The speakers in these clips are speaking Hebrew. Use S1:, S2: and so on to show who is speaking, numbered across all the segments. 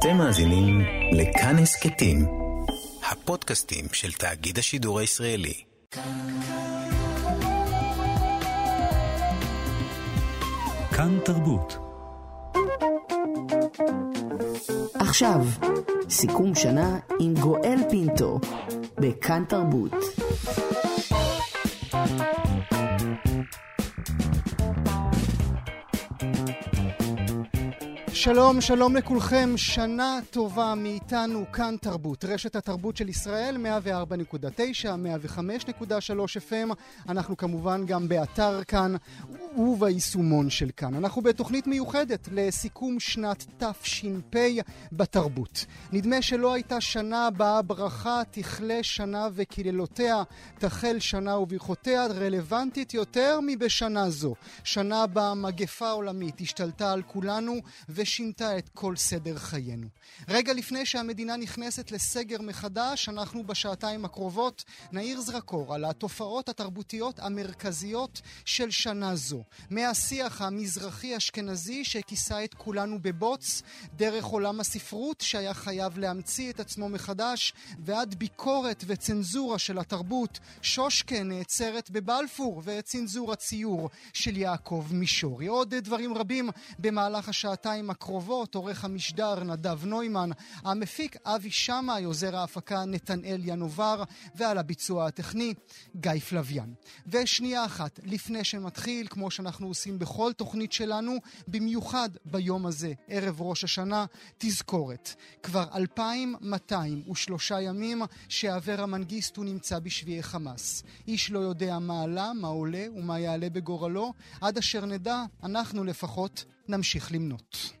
S1: אתם מאזינים לכאן הסכתים, הפודקאסטים של תאגיד השידור הישראלי. כאן תרבות.
S2: עכשיו, סיכום שנה עם גואל פינטו, בכאן תרבות.
S3: שלום, שלום לכולכם, שנה טובה מאיתנו, כאן תרבות, רשת התרבות של ישראל, 104.9, 105.3 FM, אנחנו כמובן גם באתר כאן וביישומון של כאן. אנחנו בתוכנית מיוחדת לסיכום שנת תש"פ בתרבות. נדמה שלא הייתה שנה בה הברכה תכלה שנה וקללותיה, תחל שנה וברכותיה, רלוונטית יותר מבשנה זו. שנה בה מגפה עולמית השתלטה על כולנו ושינתה את כל סדר חיינו. רגע לפני שהמדינה נכנסת לסגר מחדש, אנחנו בשעתיים הקרובות נאיר זרקור על התופעות התרבותיות המרכזיות של שנה זו. מהשיח המזרחי-אשכנזי שכיסה את כולנו בבוץ, דרך עולם הספרות שהיה חייב להמציא את עצמו מחדש, ועד ביקורת וצנזורה של התרבות, שושקה נעצרת בבלפור, וצנזור הציור של יעקב מישורי. עוד דברים רבים במהלך השעתיים הקרובות, עורך המשדר נדב נוימן, המפיק אבי שמאי, עוזר ההפקה נתנאל ינובר, ועל הביצוע הטכני גיא פלוויאן. ושנייה אחת, לפני שמתחיל, כמו שאנחנו עושים בכל תוכנית שלנו, במיוחד ביום הזה, ערב ראש השנה, תזכורת. כבר 2,203 ימים שאברה מנגיסטו נמצא בשביעי חמאס. איש לא יודע מה עלה, מה עולה ומה יעלה בגורלו, עד אשר נדע, אנחנו לפחות נמשיך למנות.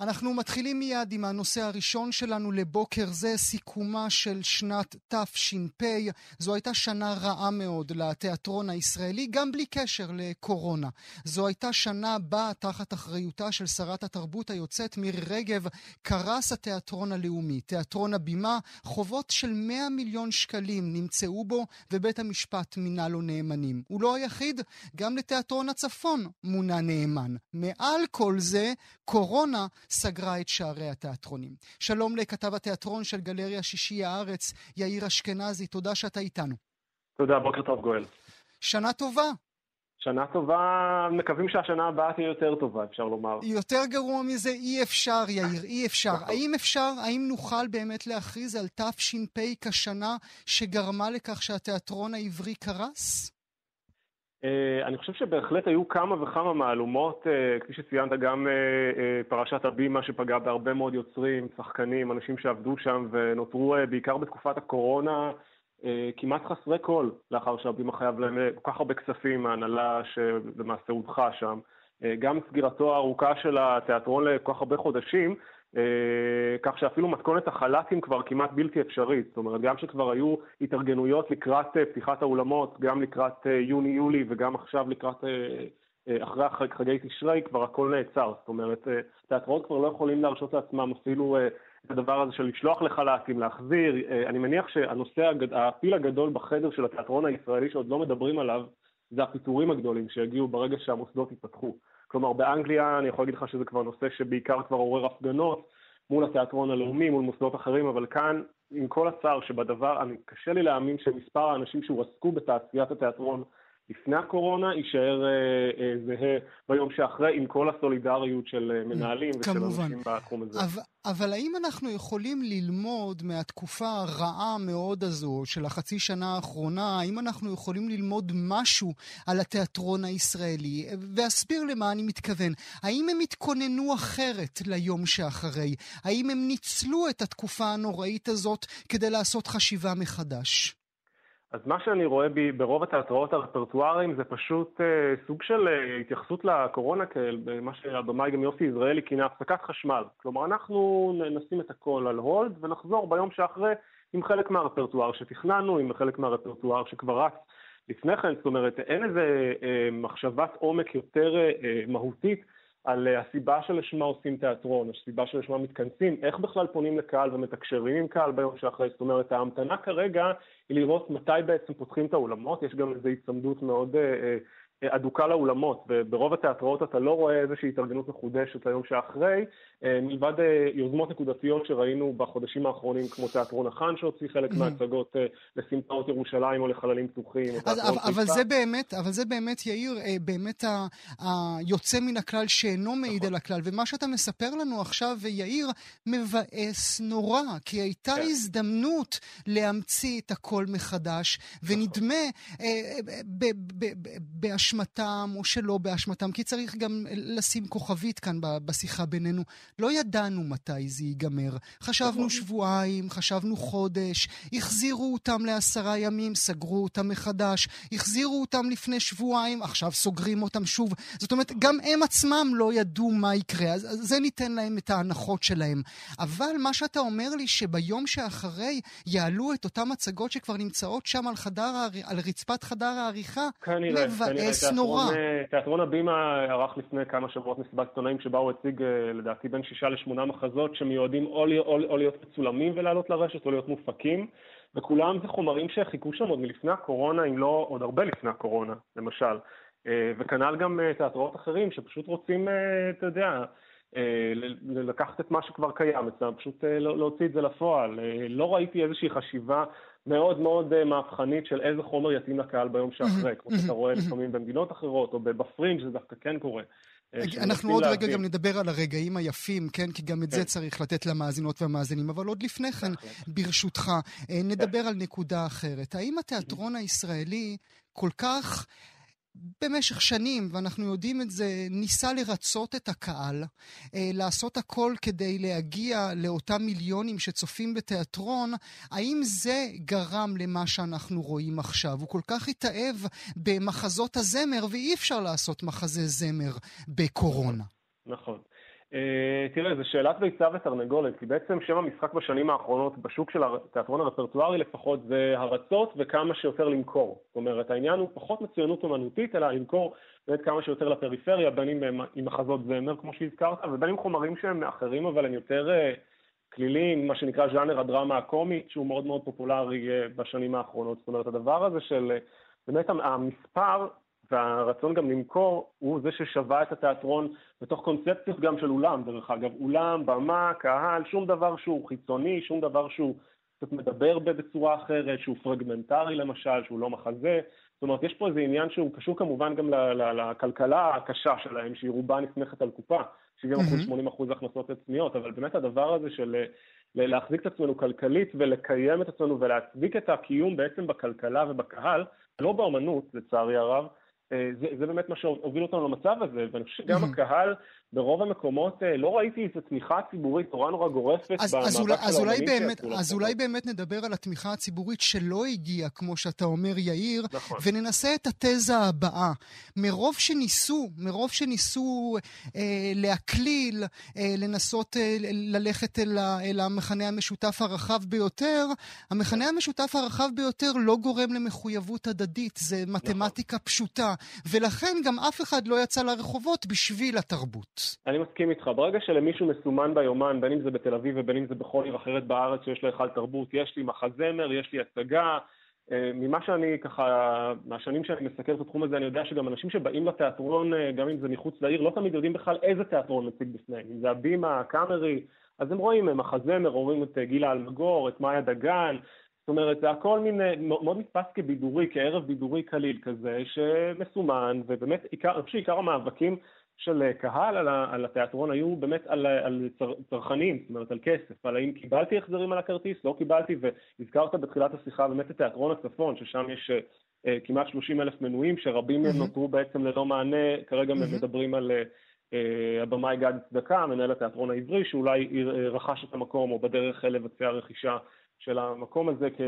S3: אנחנו מתחילים מיד עם הנושא הראשון שלנו לבוקר זה, סיכומה של שנת תש"פ. זו הייתה שנה רעה מאוד לתיאטרון הישראלי, גם בלי קשר לקורונה. זו הייתה שנה בה, תחת אחריותה של שרת התרבות היוצאת מירי רגב, קרס התיאטרון הלאומי. תיאטרון הבימה, חובות של 100 מיליון שקלים נמצאו בו, ובית המשפט מינה לו נאמנים. הוא לא היחיד, גם לתיאטרון הצפון מונה נאמן. מעל כל זה, קורונה סגרה את שערי התיאטרונים. שלום לכתב התיאטרון של גלריה שישי הארץ, יאיר אשכנזי, תודה שאתה איתנו.
S4: תודה, בוקר טוב גואל.
S3: שנה טובה.
S4: שנה טובה, מקווים שהשנה הבאה תהיה יותר טובה, אפשר לומר.
S3: יותר גרוע מזה אי אפשר, יאיר, אי אפשר.
S4: נכון.
S3: האם אפשר, האם נוכל באמת להכריז על תש"פ כשנה שגרמה לכך שהתיאטרון העברי קרס?
S4: Uh, אני חושב שבהחלט היו כמה וכמה מהלומות, uh, כפי שציינת, גם uh, פרשת הבימה שפגעה בהרבה מאוד יוצרים, שחקנים, אנשים שעבדו שם ונותרו בעיקר בתקופת הקורונה כמעט חסרי כל, לאחר שהבימה חייב להם כל כך הרבה כספים מההנהלה שלמעשה הודחה שם. גם סגירתו הארוכה של התיאטרון לכל כך הרבה חודשים, אה, כך שאפילו מתכונת החל"תים כבר כמעט בלתי אפשרית. זאת אומרת, גם שכבר היו התארגנויות לקראת אה, פתיחת האולמות, גם לקראת אה, יוני-יולי וגם עכשיו לקראת, אחרי חגי תשרי, כבר הכל נעצר. זאת אומרת, תיאטראות כבר לא יכולים להרשות לעצמם אפילו את הדבר הזה של לשלוח לחל"תים, להחזיר. אני מניח שהנושא, הפיל הגדול בחדר של התיאטרון הישראלי שעוד לא מדברים עליו, זה הפיטורים הגדולים שיגיעו ברגע שהמוסדות ייפתחו. כלומר, באנגליה אני יכול להגיד לך שזה כבר נושא שבעיקר כבר עורר הפגנות מול התיאטרון הלאומי, מול מוסדות אחרים, אבל כאן, עם כל הצער שבדבר, אני, קשה לי להאמין שמספר האנשים שהועסקו בתעשיית התיאטרון לפני הקורונה יישאר אה, אה, זהה ביום שאחרי, עם כל הסולידריות של אה, מנהלים ושל
S3: כמובן.
S4: אנשים בתחום הזה.
S3: אבל, אבל האם אנחנו יכולים ללמוד מהתקופה הרעה מאוד הזו של החצי שנה האחרונה, האם אנחנו יכולים ללמוד משהו על התיאטרון הישראלי? ואסביר למה אני מתכוון. האם הם התכוננו אחרת ליום שאחרי? האם הם ניצלו את התקופה הנוראית הזאת כדי לעשות חשיבה מחדש?
S4: אז מה שאני רואה ב, ברוב התיאטראות הרפרטואריים זה פשוט אה, סוג של אה, התייחסות לקורונה, מה שהבמאי גם יוסי יזרעאלי כינה הפסקת חשמל. כלומר, אנחנו נשים את הכל על הולד ונחזור ביום שאחרי עם חלק מהרפרטואר שתכננו, עם חלק מהרפרטואר שכבר רץ לפני כן. זאת אומרת, אין איזה אה, מחשבת עומק יותר אה, מהותית על אה, הסיבה שלשמה עושים תיאטרון, הסיבה שלשמה מתכנסים, איך בכלל פונים לקהל ומתקשרים עם קהל ביום שאחרי, זאת אומרת, ההמתנה כרגע היא לראות מתי בעצם פותחים את האולמות, יש גם איזו היצמדות מאוד אה, אדוקה לאולמות, וברוב התיאטראות אתה לא רואה איזושהי התארגנות מחודשת ליום שאחרי, אה, מלבד אה, יוזמות נקודתיות שראינו בחודשים האחרונים, כמו תיאטרון החאן שהוציא חלק מההצגות אה, לסמטאות ירושלים או לחללים פתוחים,
S3: חיפה. אבל זה באמת, אבל זה באמת, יאיר, באמת היוצא מן הכלל שאינו מעיד נכון. על הכלל, ומה שאתה מספר לנו עכשיו, יאיר, מבאס נורא, כי הייתה כן. הזדמנות להמציא את הכל מחדש, נכון. ונדמה באשמתם או שלא באשמתם, כי צריך גם לשים כוכבית כאן בשיחה בינינו. לא ידענו מתי זה ייגמר. חשבנו נכון. שבועיים, חשבנו חודש, החזירו אותם לעשרה ימים, סגרו אותם מחדש, החזירו אותם לפני שבועיים, עכשיו סוגרים אותם שוב. זאת אומרת, גם הם עצמם לא ידעו מה יקרה, אז זה ניתן להם את ההנחות שלהם. אבל מה שאתה אומר לי, שביום שאחרי יעלו את אותן הצגות שכבר נמצאות שם על, חדר, על רצפת חדר העריכה,
S4: כנראה,
S3: מבאס נורא.
S4: אה, תיאטרון הבימה ערך לפני כמה שבועות מסיבת עיתונאים שבה הוא הציג אה, לדעתי בין שישה לשמונה מחזות שמיועדים או, או, או להיות מצולמים ולעלות לרשת או להיות מופקים, וכולם זה חומרים שחיכו שם עוד מלפני הקורונה, אם לא עוד הרבה לפני הקורונה, למשל. אה, וכנ"ל גם תיאטראות אחרים שפשוט רוצים, אתה יודע, לקחת את מה שכבר קיים אצלם, פשוט לא, להוציא את זה לפועל. לא ראיתי איזושהי חשיבה מאוד מאוד מהפכנית של איזה חומר יתאים לקהל ביום שאחרי, כמו שאתה רואה לפעמים במדינות אחרות, או בפרינג' זה דווקא כן קורה.
S3: אה, אנחנו עוד רגע גם נדבר על הרגעים היפים, כן? כי גם את זה כן. צריך לתת למאזינות והמאזינים. אבל עוד לפני כן, ברשותך, אה, נדבר על נקודה אחרת. האם התיאטרון הישראלי כל כך במשך שנים, ואנחנו יודעים את זה, ניסה לרצות את הקהל, אה, לעשות הכל כדי להגיע לאותם מיליונים שצופים בתיאטרון, האם זה גרם למה שאנחנו רואים עכשיו? הוא כל כך התאהב במחזות הזמר, ואי אפשר לעשות מחזה זמר בקורונה.
S4: נכון. אה, תראה, זו שאלת ביצה ותרנגולת, כי בעצם שם המשחק בשנים האחרונות, בשוק של התיאטרון הרפרטוארי לפחות, זה הרצות וכמה שיותר למכור. זאת אומרת, העניין הוא פחות מצוינות אומנותית, אלא למכור באמת כמה שיותר לפריפריה, בין אם עם מחזות זמר, כמו שהזכרת, ובין עם חומרים שהם אחרים, אבל הם יותר אה, כליליים, מה שנקרא ז'אנר הדרמה הקומית, שהוא מאוד מאוד פופולרי אה, בשנים האחרונות. זאת אומרת, הדבר הזה של באמת המספר והרצון גם למכור הוא זה ששווה את התיאטרון בתוך קונספציות גם של אולם, דרך אגב. אולם, במה, קהל, שום דבר שהוא חיצוני, שום דבר שהוא קצת מדבר בצורה אחרת, שהוא פרגמנטרי למשל, שהוא לא מחזה. זאת אומרת, יש פה איזה עניין שהוא קשור כמובן גם לכלכלה הקשה שלהם, שהיא רובה נסמכת על קופה, 70 אחוז, 80 אחוז הכנסות עצמיות, אבל באמת הדבר הזה של להחזיק את עצמנו כלכלית ולקיים את עצמנו ולהצדיק את הקיום בעצם בכלכלה ובקהל, לא באמנות, לצערי הרב, זה, זה באמת מה שהוביל אותנו למצב הזה, ואני חושב שגם הקהל ברוב המקומות, אה, לא ראיתי איזו תמיכה ציבורית נורא נורא גורפת אז, במאבק
S3: אז של אז אולי באמת, אז אולי באמת נדבר על התמיכה הציבורית שלא הגיעה, כמו שאתה אומר, יאיר, נכון. וננסה את התזה הבאה. מרוב שניסו, מרוב שניסו אה, להקליל, אה, לנסות אה, ללכת אל, אל המכנה המשותף הרחב ביותר, המכנה המשותף הרחב ביותר לא גורם למחויבות הדדית, זה מתמטיקה נכון. פשוטה, ולכן גם אף אחד לא יצא לרחובות בשביל התרבות.
S4: אני מסכים איתך. ברגע שלמישהו מסומן ביומן, בין אם זה בתל אביב ובין אם זה בכל עיר אחרת בארץ שיש לו היכל תרבות, יש לי מחזמר, יש לי הצגה, אה, ממה שאני ככה, מהשנים שאני מסקר את התחום הזה, אני יודע שגם אנשים שבאים לתיאטרון, אה, גם אם זה מחוץ לעיר, לא תמיד יודעים בכלל איזה תיאטרון מציג בפניהם. אם זה הבימה, הקאמרי, אז הם רואים מחזמר, רואים את גילה אלמגור, את מאיה דגן, זאת אומרת, זה הכל מין, אה, מאוד נתפס כבידורי, כערב בידורי קליל כזה, שמסומן, ובאמת, עיקר, אני חושב שעיקר המאבקים של אה, קהל על, על התיאטרון היו באמת על, על צר, צרכנים, זאת אומרת על כסף, על האם קיבלתי החזרים על הכרטיס, לא קיבלתי, והזכרת בתחילת השיחה באמת את תיאטרון הצפון, ששם יש uh, כמעט 30 אלף מנויים, שרבים מהם mm-hmm. נותרו בעצם ללא מענה, כרגע mm-hmm. מדברים על uh, הבמאי גדי צדקה, מנהל התיאטרון העברי, שאולי רכש את המקום או בדרך לבצע רכישה של המקום הזה, כי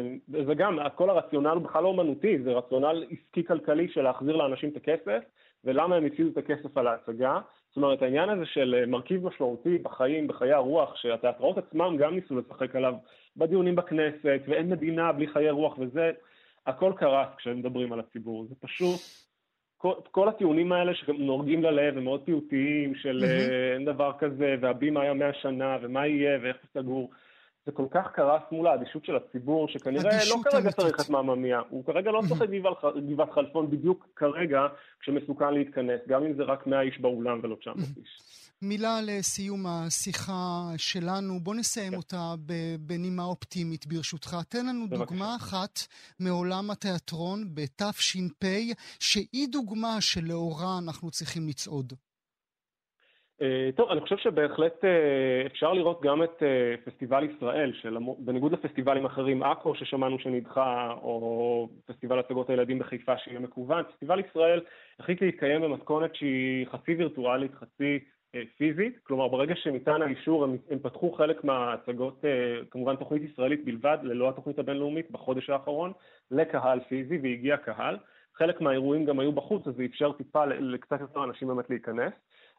S4: זה גם, כל הרציונל הוא בכלל לא אומנותי, זה רציונל עסקי-כלכלי של להחזיר לאנשים את הכסף, ולמה הם הפסידו את הכסף על ההצגה. זאת אומרת, העניין הזה של אה, מרכיב משמעותי בחיים, בחיי הרוח, שהתיאטראות עצמם גם ניסו לשחק עליו בדיונים בכנסת, ואין מדינה בלי חיי רוח, וזה, הכל קרס כשמדברים על הציבור. זה פשוט, כל, כל הטיעונים האלה שנורגים ללב הם מאוד פיוטיים, של mm-hmm. אין דבר כזה, והבימה היה מאה שנה, ומה יהיה, ואיך זה סגור. זה כל כך קרס מול האדישות של הציבור, שכנראה לא כרגע. צריך את מאממיה. הוא כרגע לא צוחק גבעת חלפון בדיוק כרגע, כשמסוכן להתכנס, גם אם זה רק 100 איש באולם ולא 900 איש.
S3: מילה לסיום השיחה שלנו, בוא נסיים כן. אותה בנימה אופטימית ברשותך. תן לנו בבקשה. דוגמה אחת מעולם התיאטרון בתש"פ, שהיא דוגמה שלאורה אנחנו צריכים לצעוד.
S4: אה, טוב, אני חושב שבהחלט אה, אפשר לראות גם את אה, פסטיבל ישראל, בניגוד לפסטיבלים אחרים, עכו ששמענו שנדחה, או פסטיבל הצגות הילדים בחיפה שיהיה מקוון, פסטיבל ישראל החליט להתקיים במתכונת שהיא חצי וירטואלית, חצי פיזית, כלומר ברגע שניתן האישור הם, הם פתחו חלק מההצגות, כמובן תוכנית ישראלית בלבד, ללא התוכנית הבינלאומית בחודש האחרון, לקהל פיזי והגיע קהל. חלק מהאירועים גם היו בחוץ, אז זה אפשר טיפה לקצת יותר אנשים באמת להיכנס.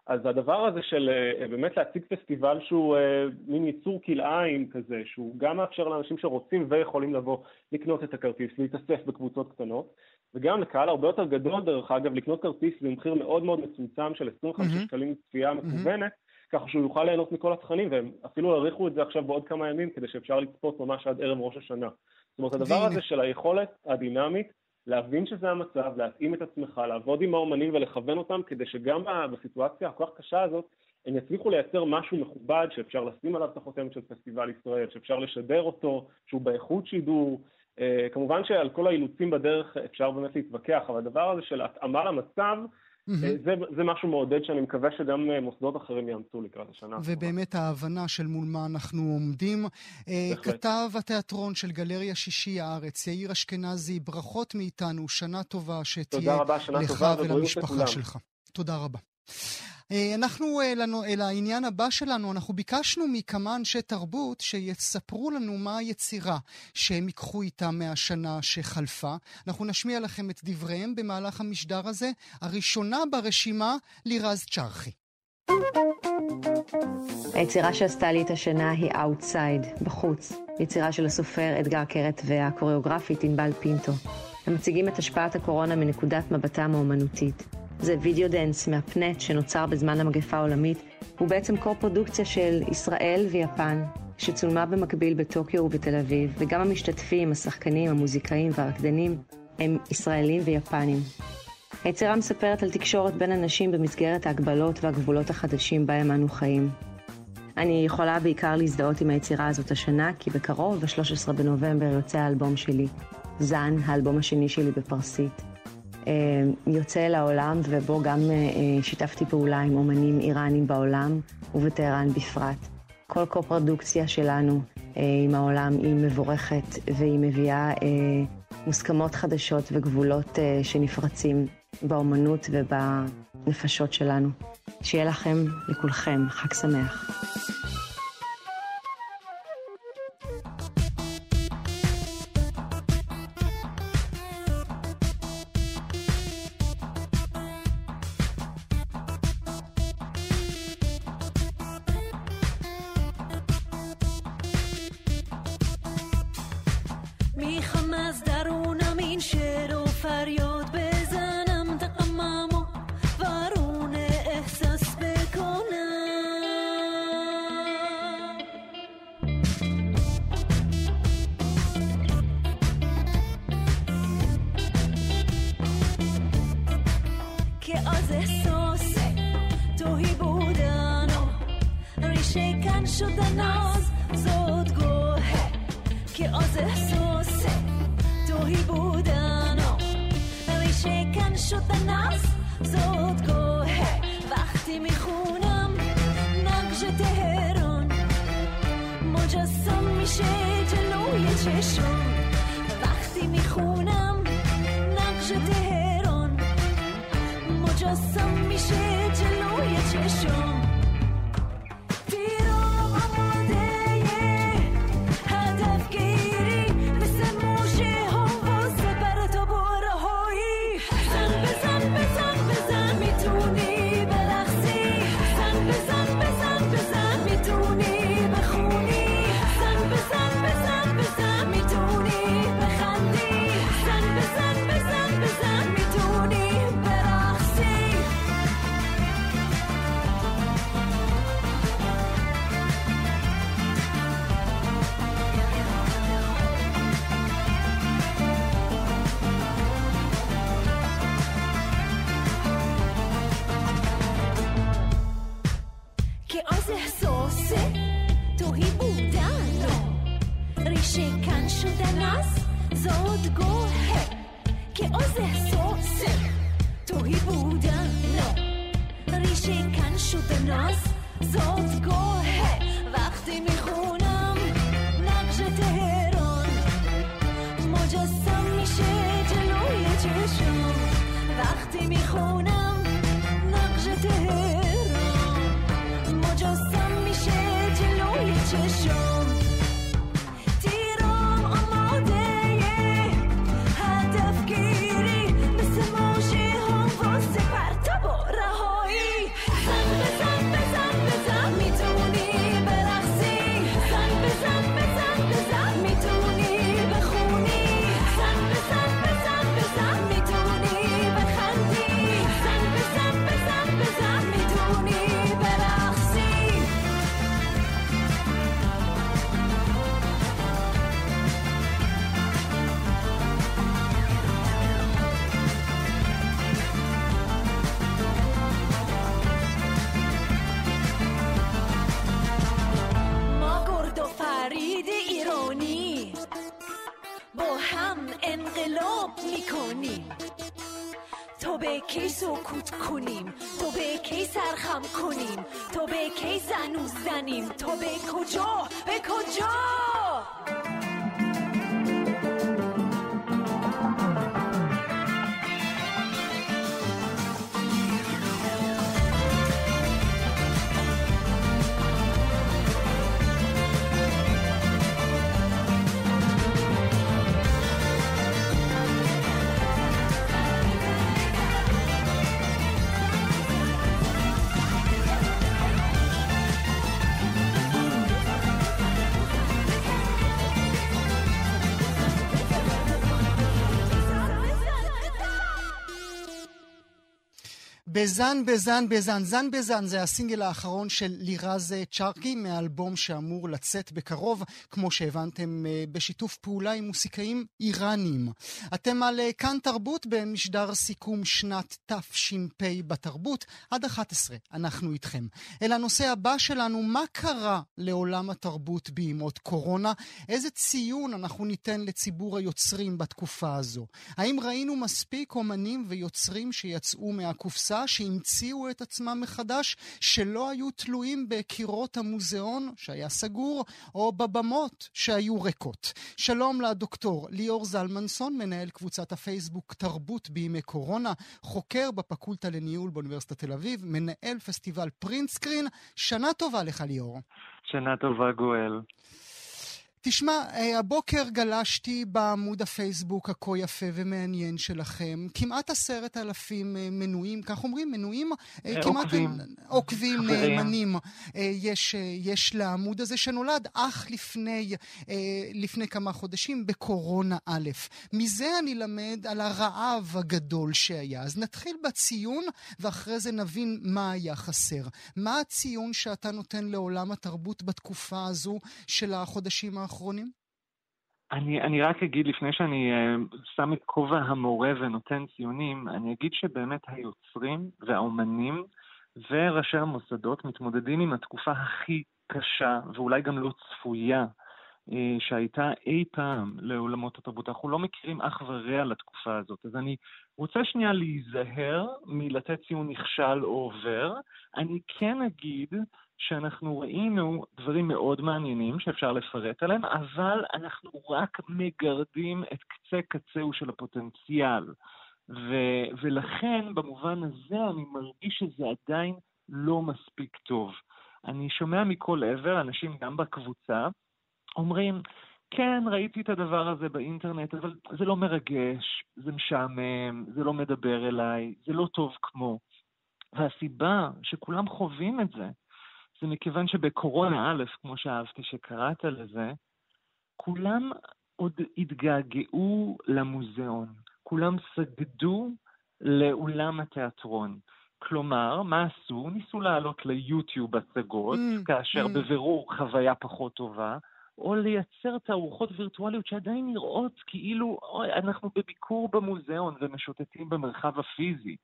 S4: אז הדבר הזה של אה, באמת להציג פסטיבל שהוא אה, מין ייצור כלאיים כזה, שהוא גם מאפשר לאנשים שרוצים ויכולים לבוא לקנות את הכרטיס, להתאסף בקבוצות קטנות, וגם לקהל הרבה יותר גדול דרך אגב, לקנות כרטיס במחיר מאוד מאוד מצומצם של 25 mm-hmm. שקלים צפייה מקוונת, mm-hmm. ככה שהוא יוכל ליהנות מכל התכנים, והם אפילו האריכו את זה עכשיו בעוד כמה ימים כדי שאפשר לצפות ממש עד ערב ראש השנה. זאת אומרת, הדבר הזה של היכולת הדינמית להבין שזה המצב, להתאים את עצמך, לעבוד עם האומנים ולכוון אותם, כדי שגם בסיטואציה הכל כך קשה הזאת, הם יצליחו לייצר משהו מכובד שאפשר לשים עליו את החותמת של פסטיבל ישראל, שאפשר לשדר אותו, שהוא באיכות שידור. אה, כמובן שעל כל האילוצים בדרך אפשר באמת להתווכח, אבל הדבר הזה של התאמה למצב. זה, זה משהו מעודד שאני מקווה שגם אה, מוסדות אחרים יאמצו לקראת השנה.
S3: ובאמת ההבנה של מול מה אנחנו עומדים. אה, בהחלט. כתב התיאטרון של גלריה שישי הארץ, יאיר אשכנזי, ברכות מאיתנו, שנה טובה שתהיה לך
S4: טובה,
S3: ולמשפחה שלך. תודה רבה. אה, אנחנו אל, אל העניין הבא שלנו, אנחנו ביקשנו מכמה אנשי תרבות שיספרו לנו מה היצירה שהם ייקחו איתם מהשנה שחלפה. אנחנו נשמיע לכם את דבריהם במהלך המשדר הזה. הראשונה ברשימה, לירז צ'רחי.
S5: היצירה שעשתה לי את השנה היא Outside, בחוץ. יצירה של הסופר אתגר קרת והקוריאוגרפית ענבל פינטו. הם מציגים את השפעת הקורונה מנקודת מבטם האומנותית. זה video dance מהפנט שנוצר בזמן המגפה העולמית, הוא בעצם קו-פרודוקציה של ישראל ויפן, שצולמה במקביל בטוקיו ובתל אביב, וגם המשתתפים, השחקנים, המוזיקאים והרקדנים הם ישראלים ויפנים. היצירה מספרת על תקשורת בין אנשים במסגרת ההגבלות והגבולות החדשים בהם אנו חיים. אני יכולה בעיקר להזדהות עם היצירה הזאת השנה, כי בקרוב, ב-13 בנובמבר, יוצא האלבום שלי, זן, האלבום השני שלי בפרסית. אה, יוצא לעולם ובו גם אה, אה, שיתפתי פעולה עם אומנים איראנים בעולם ובטהרן בפרט. כל קו-פרודוקציה שלנו עם העולם היא מבורכת והיא מביאה מוסכמות חדשות וגבולות שנפרצים באומנות ובנפשות שלנו. שיהיה לכם, לכולכם, חג שמח.
S6: توهی بودن و کن شدن از زودگاه وقتی می‌خونم نقش تهران مجسم میشه جلوی چشم. وقتی می‌خونم نقش تهران مجسم nas za odgohe Ke oze sose To i buda no. ریشه کن شده ناز زادگاهه وقتی می‌خونم نقش تهران مجسم میشه جلوی چشم وقتی می‌خونم
S3: בזן בזן בזן, זן בזן זה הסינגל האחרון של לירז צ'רקי מאלבום שאמור לצאת בקרוב, כמו שהבנתם אה, בשיתוף פעולה עם מוסיקאים איראנים. אתם על אה, כאן תרבות במשדר סיכום שנת תש"פ בתרבות, עד 11 אנחנו איתכם. אל הנושא הבא שלנו, מה קרה לעולם התרבות בימות קורונה? איזה ציון אנחנו ניתן לציבור היוצרים בתקופה הזו? האם ראינו מספיק אומנים ויוצרים שיצאו מהקופסה? שהמציאו את עצמם מחדש, שלא היו תלויים בקירות המוזיאון שהיה סגור, או בבמות שהיו ריקות. שלום לדוקטור ליאור זלמנסון, מנהל קבוצת הפייסבוק תרבות בימי קורונה, חוקר בפקולטה לניהול באוניברסיטת תל אביב, מנהל פסטיבל פרינט שנה טובה לך ליאור.
S7: שנה טובה גואל.
S3: תשמע, אה, הבוקר גלשתי בעמוד הפייסבוק הכה יפה ומעניין שלכם. כמעט עשרת אלפים אה, מנויים, כך אומרים, מנויים?
S7: אה, כמעט עוקבים.
S3: עוקבים נאמנים יש, יש לעמוד הזה, שנולד אך לפני, לפני כמה חודשים בקורונה א'. מזה אני למד על הרעב הגדול שהיה. אז נתחיל בציון, ואחרי זה נבין מה היה חסר. מה הציון שאתה נותן לעולם התרבות בתקופה הזו של החודשים האחרונים? האחרונים?
S7: אני, אני רק אגיד, לפני שאני uh, שם את כובע המורה ונותן ציונים, אני אגיד שבאמת היוצרים והאומנים וראשי המוסדות מתמודדים עם התקופה הכי קשה, ואולי גם לא צפויה, שהייתה אי פעם לעולמות התרבות. אנחנו לא מכירים אח ורע לתקופה הזאת. אז אני רוצה שנייה להיזהר מלתת ציון נכשל או עובר. אני כן אגיד שאנחנו ראינו דברים מאוד מעניינים שאפשר לפרט עליהם, אבל אנחנו רק מגרדים את קצה קצהו של הפוטנציאל. ו- ולכן, במובן הזה, אני מרגיש שזה עדיין לא מספיק טוב. אני שומע מכל עבר, אנשים גם בקבוצה, אומרים, כן, ראיתי את הדבר הזה באינטרנט, אבל זה לא מרגש, זה משעמם, זה לא מדבר אליי, זה לא טוב כמו. והסיבה שכולם חווים את זה, זה מכיוון שבקורונה א', כמו שאהבתי שקראת לזה, כולם עוד התגעגעו למוזיאון. כולם סגדו לאולם התיאטרון. כלומר, מה עשו? ניסו לעלות ליוטיוב הצגות, mm, כאשר mm. בבירור חוויה פחות טובה, או לייצר תערוכות וירטואליות שעדיין נראות כאילו אנחנו בביקור במוזיאון ומשוטטים במרחב הפיזי.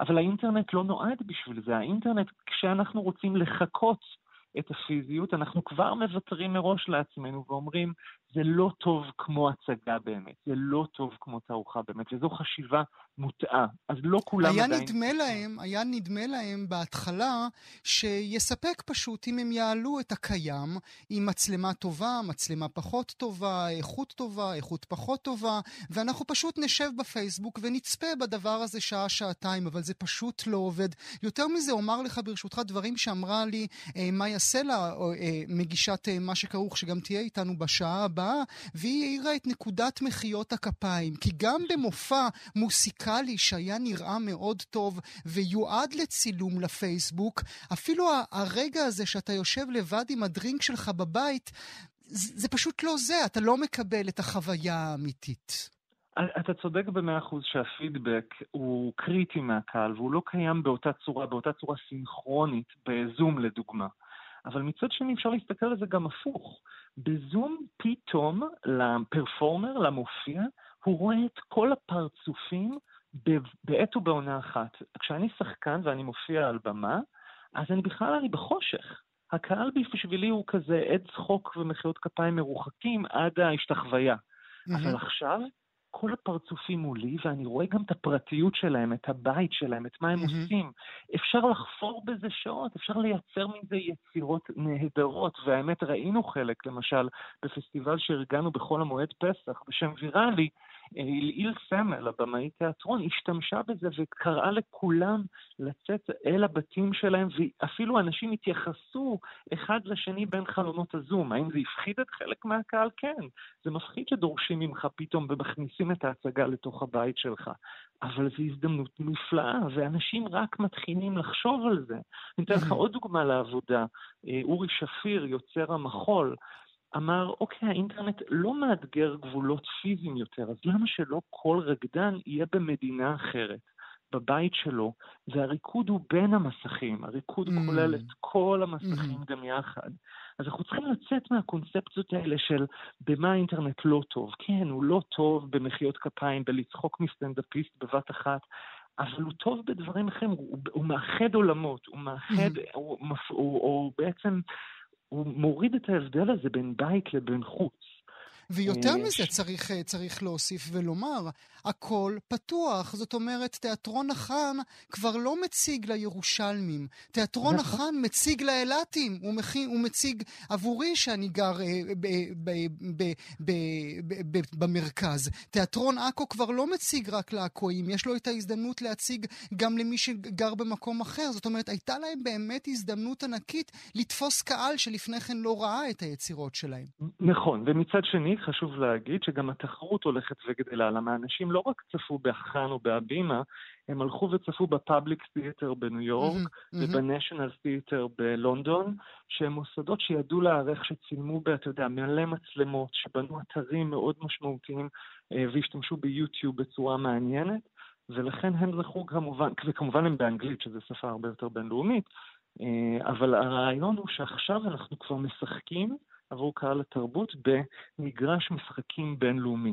S7: אבל האינטרנט לא נועד בשביל זה. האינטרנט, כשאנחנו רוצים לחקות את הפיזיות, אנחנו כבר מוותרים מראש לעצמנו ואומרים, זה לא טוב כמו הצגה באמת, זה לא טוב כמו תערוכה באמת, וזו חשיבה מוטעה. אז לא כולם
S3: היה
S7: עדיין...
S3: נדמה להם, היה נדמה להם בהתחלה שיספק פשוט אם הם יעלו את הקיים עם מצלמה טובה, מצלמה פחות טובה, איכות טובה, איכות פחות טובה, ואנחנו פשוט נשב בפייסבוק ונצפה בדבר הזה שעה-שעתיים, אבל זה פשוט לא עובד. יותר מזה, אומר לך ברשותך דברים שאמרה לי אה, מאיה סלע, אה, מגישת אה, מה שכרוך, שגם תהיה איתנו בשעה הבאה, והיא העירה את נקודת מחיאות הכפיים. כי גם במופע מוסיקלי שהיה נראה מאוד טוב ויועד לצילום לפייסבוק, אפילו הרגע הזה שאתה יושב לבד עם הדרינק שלך בבית, זה פשוט לא זה, אתה לא מקבל את החוויה האמיתית.
S7: אתה צודק במאה אחוז שהפידבק הוא קריטי מהקהל והוא לא קיים באותה צורה, באותה צורה סינכרונית, בזום לדוגמה. אבל מצד שני אפשר להסתכל על זה גם הפוך. בזום פתאום לפרפורמר, למופיע, הוא רואה את כל הפרצופים בעת ובעונה אחת. כשאני שחקן ואני מופיע על במה, אז אני בכלל אני בחושך. הקהל בשבילי הוא כזה עד צחוק ומחיאות כפיים מרוחקים עד ההשתחוויה. אבל עכשיו כל הפרצופים מולי, ואני רואה גם את הפרטיות שלהם, את הבית שלהם, את מה הם mm-hmm. עושים. אפשר לחפור בזה שעות, אפשר לייצר מזה יצירות נהדרות, והאמת, ראינו חלק, למשל, בפסטיבל שארגנו בחול המועד פסח, בשם ויראלי, הלעיל סמל, הבמאי תיאטרון, השתמשה בזה וקראה לכולם לצאת אל הבתים שלהם, ואפילו אנשים התייחסו אחד לשני בין חלונות הזום. האם זה הפחיד את חלק מהקהל? כן. זה מפחיד שדורשים ממך פתאום ומכניסים את ההצגה לתוך הבית שלך. אבל זו הזדמנות נפלאה, ואנשים רק מתחילים לחשוב על זה. אני אתן לך עוד דוגמה לעבודה. אה, אורי שפיר, יוצר המחול, אמר, אוקיי, האינטרנט לא מאתגר גבולות פיזיים יותר, אז למה שלא כל רקדן יהיה במדינה אחרת, בבית שלו, והריקוד הוא בין המסכים, הריקוד mm. כולל את כל המסכים mm. גם יחד. אז אנחנו צריכים לצאת מהקונספציות האלה של במה האינטרנט לא טוב. כן, הוא לא טוב במחיאות כפיים, בלצחוק מסטנדאפיסט בבת אחת, אבל הוא טוב בדברים אחרים, הוא, הוא מאחד עולמות, הוא מאחד, mm. הוא, הוא, הוא, הוא בעצם... הוא מוריד את ההבדל הזה בין בית לבין חוץ.
S3: ויותר מזה צריך, צריך להוסיף ולומר, הכל פתוח. זאת אומרת, תיאטרון החאן כבר לא מציג לירושלמים. תיאטרון נכון. החאן מציג לאילתים. הוא, הוא מציג עבורי שאני גר אה, ב, ב, ב, ב, ב, ב, במרכז. תיאטרון עכו כבר לא מציג רק לעכואים, יש לו את ההזדמנות להציג גם למי שגר במקום אחר. זאת אומרת, הייתה להם באמת הזדמנות ענקית לתפוס קהל שלפני כן לא ראה את היצירות שלהם.
S7: נכון, ומצד שני, חשוב להגיד שגם התחרות הולכת וגדלה. למה אנשים לא רק צפו בהכן או בהבימה, הם הלכו וצפו בפאבליק תיאטר בניו יורק mm-hmm, ובנשיונל תיאטר בלונדון, שהם מוסדות שידעו להערך שצילמו, אתה יודע, מלא מצלמות, שבנו אתרים מאוד משמעותיים אה, והשתמשו ביוטיוב בצורה מעניינת, ולכן הם זכו כמובן, וכמובן הם באנגלית, שזו שפה הרבה יותר בינלאומית, אה, אבל הרעיון הוא שעכשיו אנחנו כבר משחקים עבור קהל התרבות במגרש משחקים בינלאומי.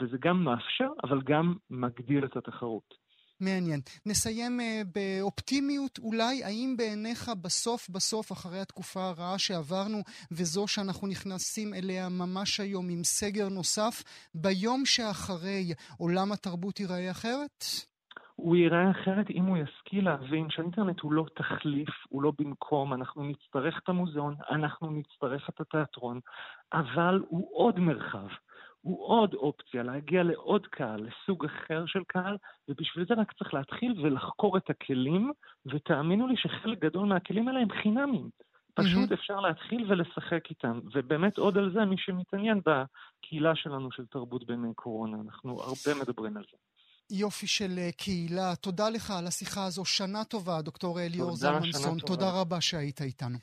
S7: וזה גם מאפשר, אבל גם מגדיל את התחרות.
S3: מעניין. נסיים uh, באופטימיות אולי, האם בעיניך בסוף בסוף, אחרי התקופה הרעה שעברנו, וזו שאנחנו נכנסים אליה ממש היום עם סגר נוסף, ביום שאחרי עולם התרבות ייראה אחרת?
S7: הוא ייראה אחרת אם הוא ישכיל להבין שהאינטרנט הוא לא תחליף, הוא לא במקום, אנחנו נצטרך את המוזיאון, אנחנו נצטרך את התיאטרון, אבל הוא עוד מרחב. הוא עוד אופציה להגיע לעוד קהל, לסוג אחר של קהל, ובשביל זה רק צריך להתחיל ולחקור את הכלים, ותאמינו לי שחלק גדול מהכלים האלה הם חינמים. פשוט mm-hmm. אפשר להתחיל ולשחק איתם. ובאמת עוד על זה, מי שמתעניין בקהילה שלנו של תרבות בימי קורונה, אנחנו הרבה מדברים על זה.
S3: יופי של אה, קהילה. תודה לך על השיחה הזו. שנה טובה, דוקטור אליאור זלמנסון. תודה רבה שהיית איתנו.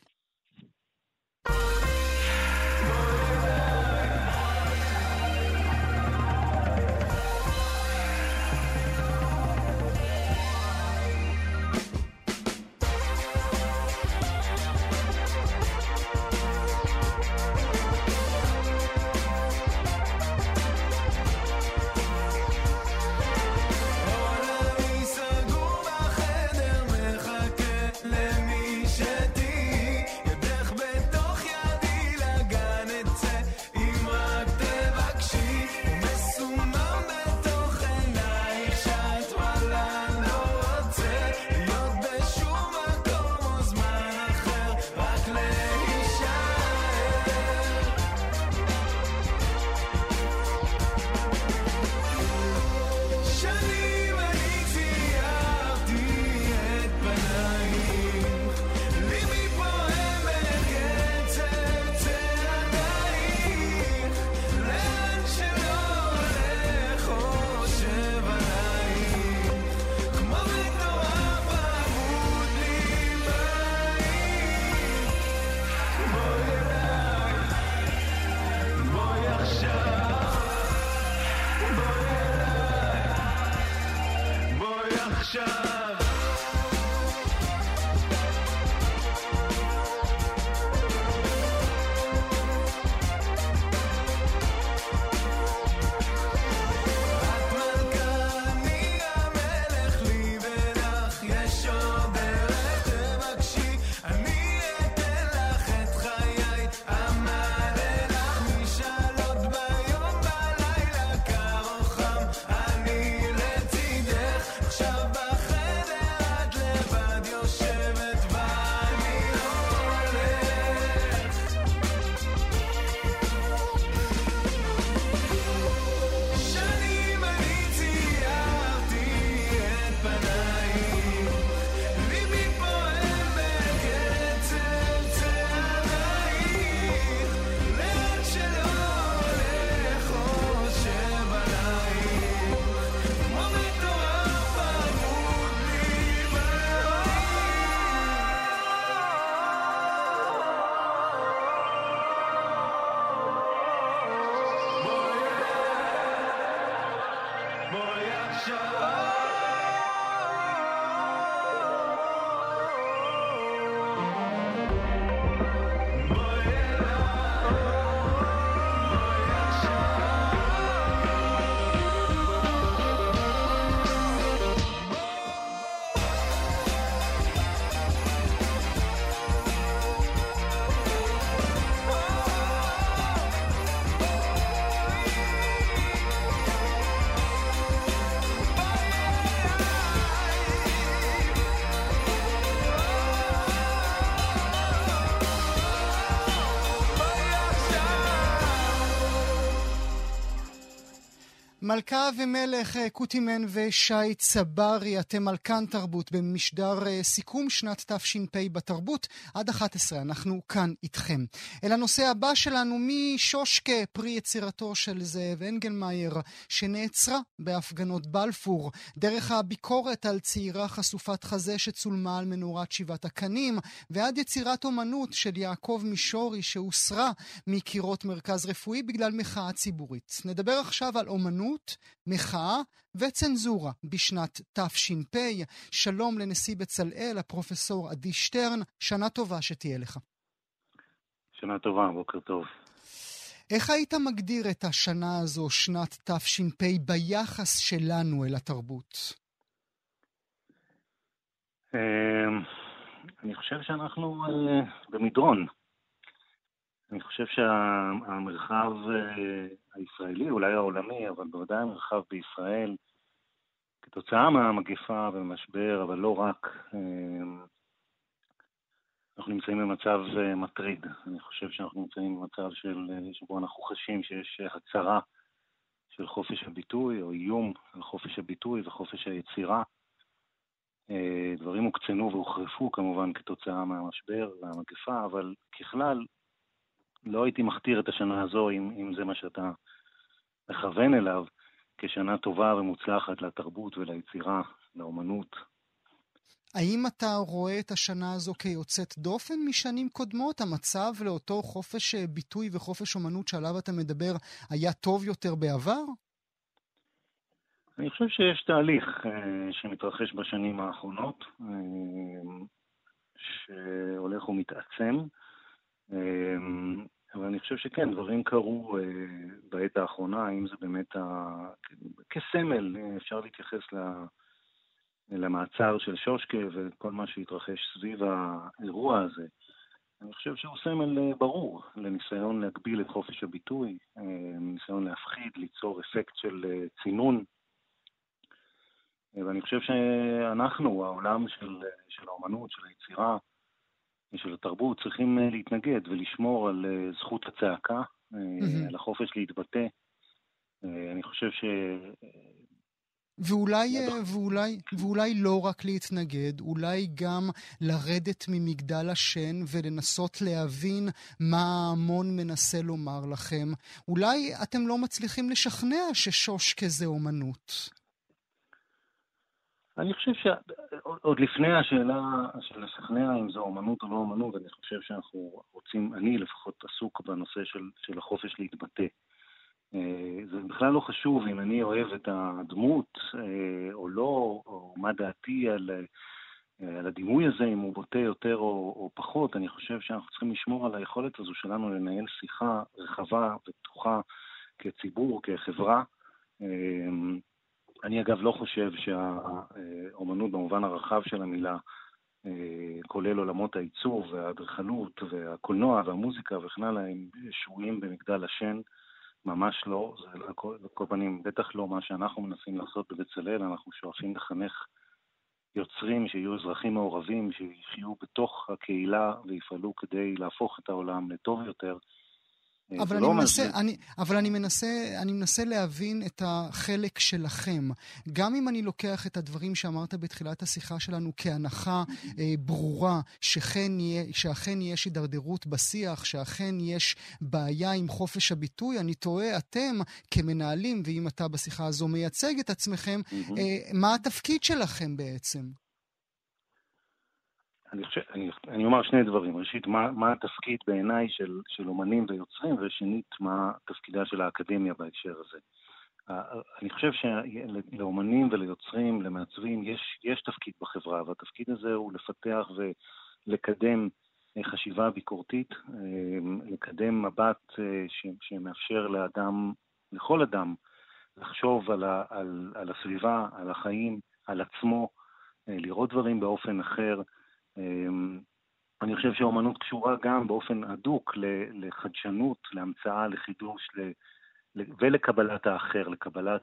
S3: מלכה ומלך אה, קוטימן ושי צברי, אתם על כאן תרבות במשדר אה, סיכום שנת תש"פ בתרבות. עד 11 אנחנו כאן איתכם. אל הנושא הבא שלנו משושקה, פרי יצירתו של זאב אנגלמאייר, שנעצרה בהפגנות בלפור, דרך הביקורת על צעירה חשופת חזה שצולמה על מנורת שבעת הקנים, ועד יצירת אומנות של יעקב מישורי שהוסרה מקירות מרכז רפואי בגלל מחאה ציבורית. נדבר עכשיו על אומנות. גזענות, מחאה וצנזורה בשנת תש"פ. שלום לנשיא בצלאל, הפרופסור עדי שטרן, שנה טובה שתהיה לך.
S8: שנה טובה, בוקר טוב.
S3: איך היית מגדיר את השנה הזו, שנת תש"פ, ביחס שלנו אל התרבות?
S8: אמ, אני חושב שאנחנו אה, במדרון. אני חושב שהמרחב אה, הישראלי, אולי העולמי, אבל בוודאי המרחב בישראל, כתוצאה מהמגפה והמשבר, אבל לא רק, אה, אנחנו נמצאים במצב אה, מטריד. אני חושב שאנחנו נמצאים במצב של, שבו אנחנו חשים שיש הצהרה של חופש הביטוי, או איום על חופש הביטוי וחופש היצירה. דברים הוקצנו והוחרפו כמובן כתוצאה מהמשבר והמגפה, אבל ככלל לא הייתי מכתיר את השנה הזו, אם, אם זה מה שאתה מכוון אליו, כשנה טובה ומוצלחת לתרבות וליצירה, לאומנות.
S3: האם אתה רואה את השנה הזו כיוצאת דופן משנים קודמות? המצב לאותו חופש ביטוי וחופש אומנות שעליו אתה מדבר היה טוב יותר בעבר?
S8: אני חושב שיש תהליך uh, שמתרחש בשנים האחרונות, uh, שהולך ומתעצם. אמ, אבל אני חושב שכן, דברים קרו אה, בעת האחרונה, האם זה באמת ה... כסמל, אה, אפשר להתייחס למעצר של שושקה וכל מה שהתרחש סביב האירוע הזה. אני חושב שהוא סמל אה, ברור לניסיון להגביל את חופש הביטוי, ניסיון להפחיד, ליצור אפקט של צינון. ואני חושב שאנחנו, העולם של, של האומנות, של היצירה, של התרבות צריכים אה, להתנגד ולשמור על אה, זכות הצעקה, mm-hmm. על החופש להתבטא. אני חושב ש...
S3: ואולי, ואולי, ואולי לא רק להתנגד, אולי גם לרדת ממגדל השן ולנסות להבין מה ההמון מנסה לומר לכם. אולי אתם לא מצליחים לשכנע ששוש כזה אומנות.
S8: אני חושב שעוד לפני השאלה של לשכנע אם זו אומנות או לא אומנות, אני חושב שאנחנו רוצים, אני לפחות עסוק בנושא של, של החופש להתבטא. אה, זה בכלל לא חשוב אם אני אוהב את הדמות אה, או לא, או מה דעתי על, אה, על הדימוי הזה, אם הוא בוטה יותר או, או פחות. אני חושב שאנחנו צריכים לשמור על היכולת הזו שלנו לנהל שיחה רחבה ופתוחה כציבור, כחברה. אני אגב לא חושב שהאומנות במובן הרחב של המילה, אה, כולל עולמות העיצוב והאדריכלות והקולנוע והמוזיקה וכן הלאה, הם שבויים במגדל השן, ממש לא. זה על כל פנים, בטח לא מה שאנחנו מנסים לעשות בבצלאל, אנחנו שואפים לחנך יוצרים שיהיו אזרחים מעורבים, שיחיו בתוך הקהילה ויפעלו כדי להפוך את העולם לטוב יותר.
S3: אבל, אני, לא מנסה, אני, אבל אני, מנסה, אני מנסה להבין את החלק שלכם. גם אם אני לוקח את הדברים שאמרת בתחילת השיחה שלנו כהנחה אה, ברורה, שכן יהיה, שאכן יש הידרדרות בשיח, שאכן יש בעיה עם חופש הביטוי, אני תוהה, אתם כמנהלים, ואם אתה בשיחה הזו מייצג את עצמכם, אה, מה התפקיד שלכם בעצם?
S8: אני, חושב, אני, אני אומר שני דברים. ראשית, מה, מה התפקיד בעיניי של, של אומנים ויוצרים, ושנית, מה תפקידה של האקדמיה בהקשר הזה. אני חושב שלאומנים וליוצרים, למעצבים, יש, יש תפקיד בחברה, והתפקיד הזה הוא לפתח ולקדם חשיבה ביקורתית, לקדם מבט שמאפשר לאדם, לכל אדם, לחשוב על, ה, על, על הסביבה, על החיים, על עצמו, לראות דברים באופן אחר, אני חושב שהאומנות קשורה גם באופן הדוק לחדשנות, להמצאה, לחידוש ולקבלת האחר, לקבלת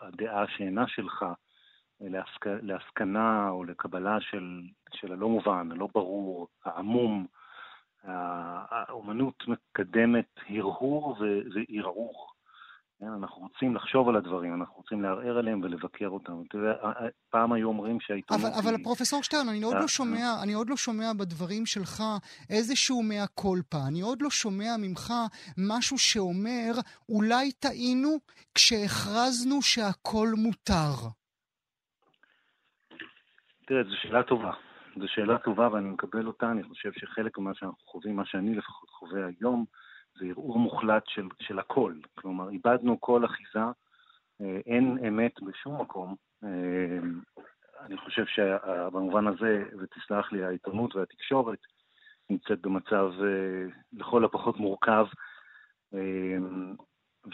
S8: הדעה שאינה שלך, להסקנה או לקבלה של, של הלא מובן, הלא ברור, העמום. האומנות מקדמת הרהור וערעור. כן? אנחנו רוצים לחשוב על הדברים, אנחנו רוצים לערער עליהם ולבקר אותם. אתה יודע, פעם היו אומרים שהעיתונות...
S3: אבל, אבל פרופסור שטרן, אני עוד, לא שומע, אני עוד לא שומע בדברים שלך איזשהו מאה קולפה. אני עוד לא שומע ממך משהו שאומר, אולי טעינו כשהכרזנו שהכל מותר.
S8: תראה, זו שאלה טובה. זו שאלה טובה ואני מקבל אותה. אני חושב שחלק ממה שאנחנו חווים, מה שאני לפחות חווה היום, זה ערעור מוחלט של, של הכל. כלומר, איבדנו כל אחיזה, אה, אין אמת בשום מקום. אה, אני חושב שבמובן הזה, ותסלח לי, העיתונות והתקשורת נמצאת במצב אה, לכל הפחות מורכב.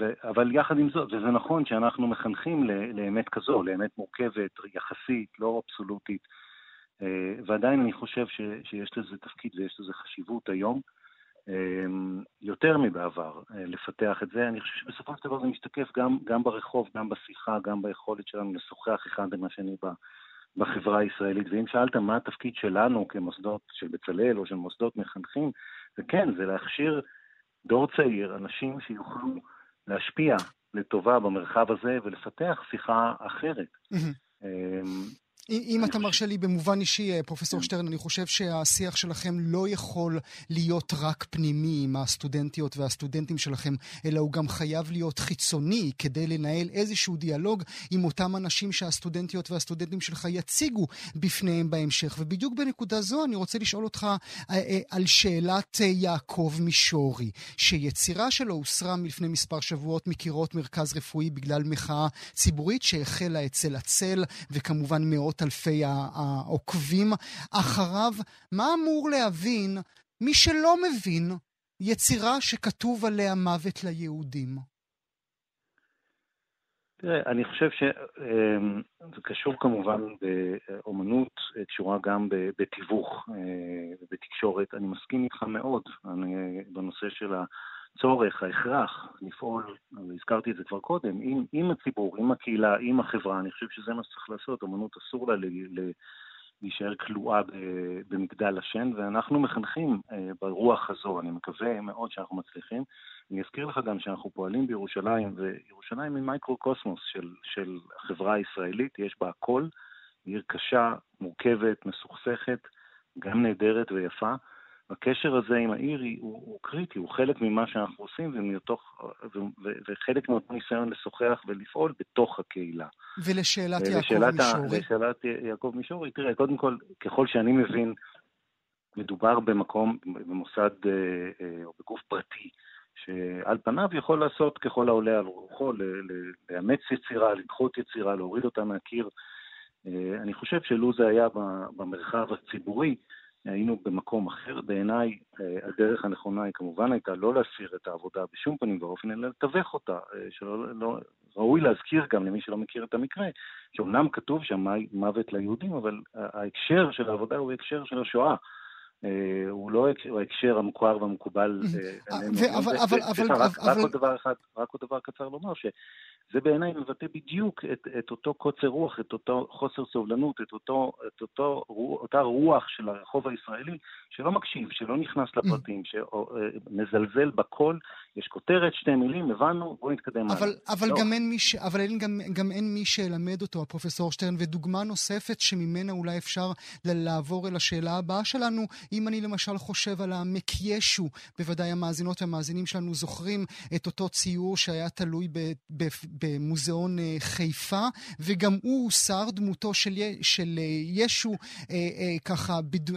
S8: ו, אבל יחד עם זאת, וזה נכון שאנחנו מחנכים לאמת כזו, לאמת מורכבת, יחסית, לא אבסולוטית, ועדיין אני חושב ש, שיש לזה תפקיד ויש לזה חשיבות היום. אמ, יותר מבעבר אה, לפתח את זה. אני חושב שבסופו של דבר זה משתקף גם, גם ברחוב, גם בשיחה, גם ביכולת שלנו לשוחח אחד עם השני בחברה הישראלית. ואם שאלת מה התפקיד שלנו כמוסדות של בצלאל או של מוסדות מחנכים, זה כן, זה להכשיר דור צעיר, אנשים שיוכלו להשפיע לטובה במרחב הזה ולפתח שיחה אחרת.
S3: אם אתה מרשה לי במובן אישי, אה, פרופסור. שטרן, אני חושב שהשיח שלכם לא יכול להיות רק פנימי עם הסטודנטיות והסטודנטים שלכם, אלא הוא גם חייב להיות חיצוני כדי לנהל איזשהו דיאלוג עם אותם אנשים שהסטודנטיות והסטודנטים שלך יציגו בפניהם בהמשך. ובדיוק בנקודה זו אני רוצה לשאול אותך אה, אה, על שאלת יעקב מישורי, שיצירה שלו הוסרה מלפני מספר שבועות מקירות מרכז רפואי בגלל מחאה ציבורית שהחלה אצל הצל, וכמובן מאות מאות אלפי העוקבים אחריו. מה אמור להבין מי שלא מבין יצירה שכתוב עליה מוות ליהודים?
S8: תראה, אני חושב שזה אמ, קשור כמובן באומנות, קשורה גם בתיווך ובתקשורת. אני מסכים איתך מאוד אני, בנושא של הצורך, ההכרח לפעול, והזכרתי את זה כבר קודם, עם, עם הציבור, עם הקהילה, עם החברה, אני חושב שזה מה שצריך לעשות, אמנות אסור לה ל, ל, להישאר כלואה במגדל השן, ואנחנו מחנכים אה, ברוח הזו, אני מקווה מאוד שאנחנו מצליחים. אני אזכיר לך גם שאנחנו פועלים בירושלים, וירושלים היא מייקרו-קוסמוס של, של החברה הישראלית, יש בה הכל, עיר קשה, מורכבת, מסוכסכת, גם נהדרת ויפה. הקשר הזה עם העיר הוא, הוא קריטי, הוא חלק ממה שאנחנו עושים ומתוך, ו, ו, וחלק מאותו ניסיון לשוחח ולפעול בתוך הקהילה.
S3: ולשאלת יעקב מישורי.
S8: לשאלת יעקב מישורי, תראה, קודם כל, ככל שאני מבין, מדובר במקום, במוסד אה, אה, או בגוף פרטי, שעל פניו יכול לעשות ככל העולה על רוחו, לאמץ יצירה, לדחות יצירה, להוריד אותה מהקיר. אה, אני חושב שלו זה היה במרחב הציבורי, היינו במקום אחר. בעיניי אה, הדרך הנכונה היא כמובן הייתה לא להסיר את העבודה בשום פנים ואופן, אלא לתווך אותה. אה, שלא, לא, ראוי להזכיר גם למי שלא מכיר את המקרה, שאומנם כתוב שם מוות ליהודים, אבל ההקשר של העבודה הוא הקשר של השואה. אה, הוא לא ההקשר המוכר והמקובל.
S3: אבל, אבל, אבל,
S8: רק עוד דבר אחד, רק עוד דבר קצר לומר, זה בעיניי מבטא בדיוק את, את אותו קוצר רוח, את אותו חוסר סובלנות, את, אותו, את אותו, אותה רוח של הרחוב הישראלי, שלא מקשיב, שלא נכנס לפרטים, שמזלזל בכל, יש כותרת, שתי מילים, הבנו, בואו נתקדם
S3: אבל, אבל, לא. גם אין מי ש... אבל אין, גם, גם אין מי שילמד אותו, הפרופסור שטרן, ודוגמה נוספת שממנה אולי אפשר לעבור אל השאלה הבאה שלנו, אם אני למשל חושב על המקיישו, בוודאי המאזינות והמאזינים שלנו זוכרים את אותו ציור שהיה תלוי ב, ב, במוזיאון אה, חיפה, וגם הוא הוסר, דמותו של, של אה, ישו אה, ככה בד...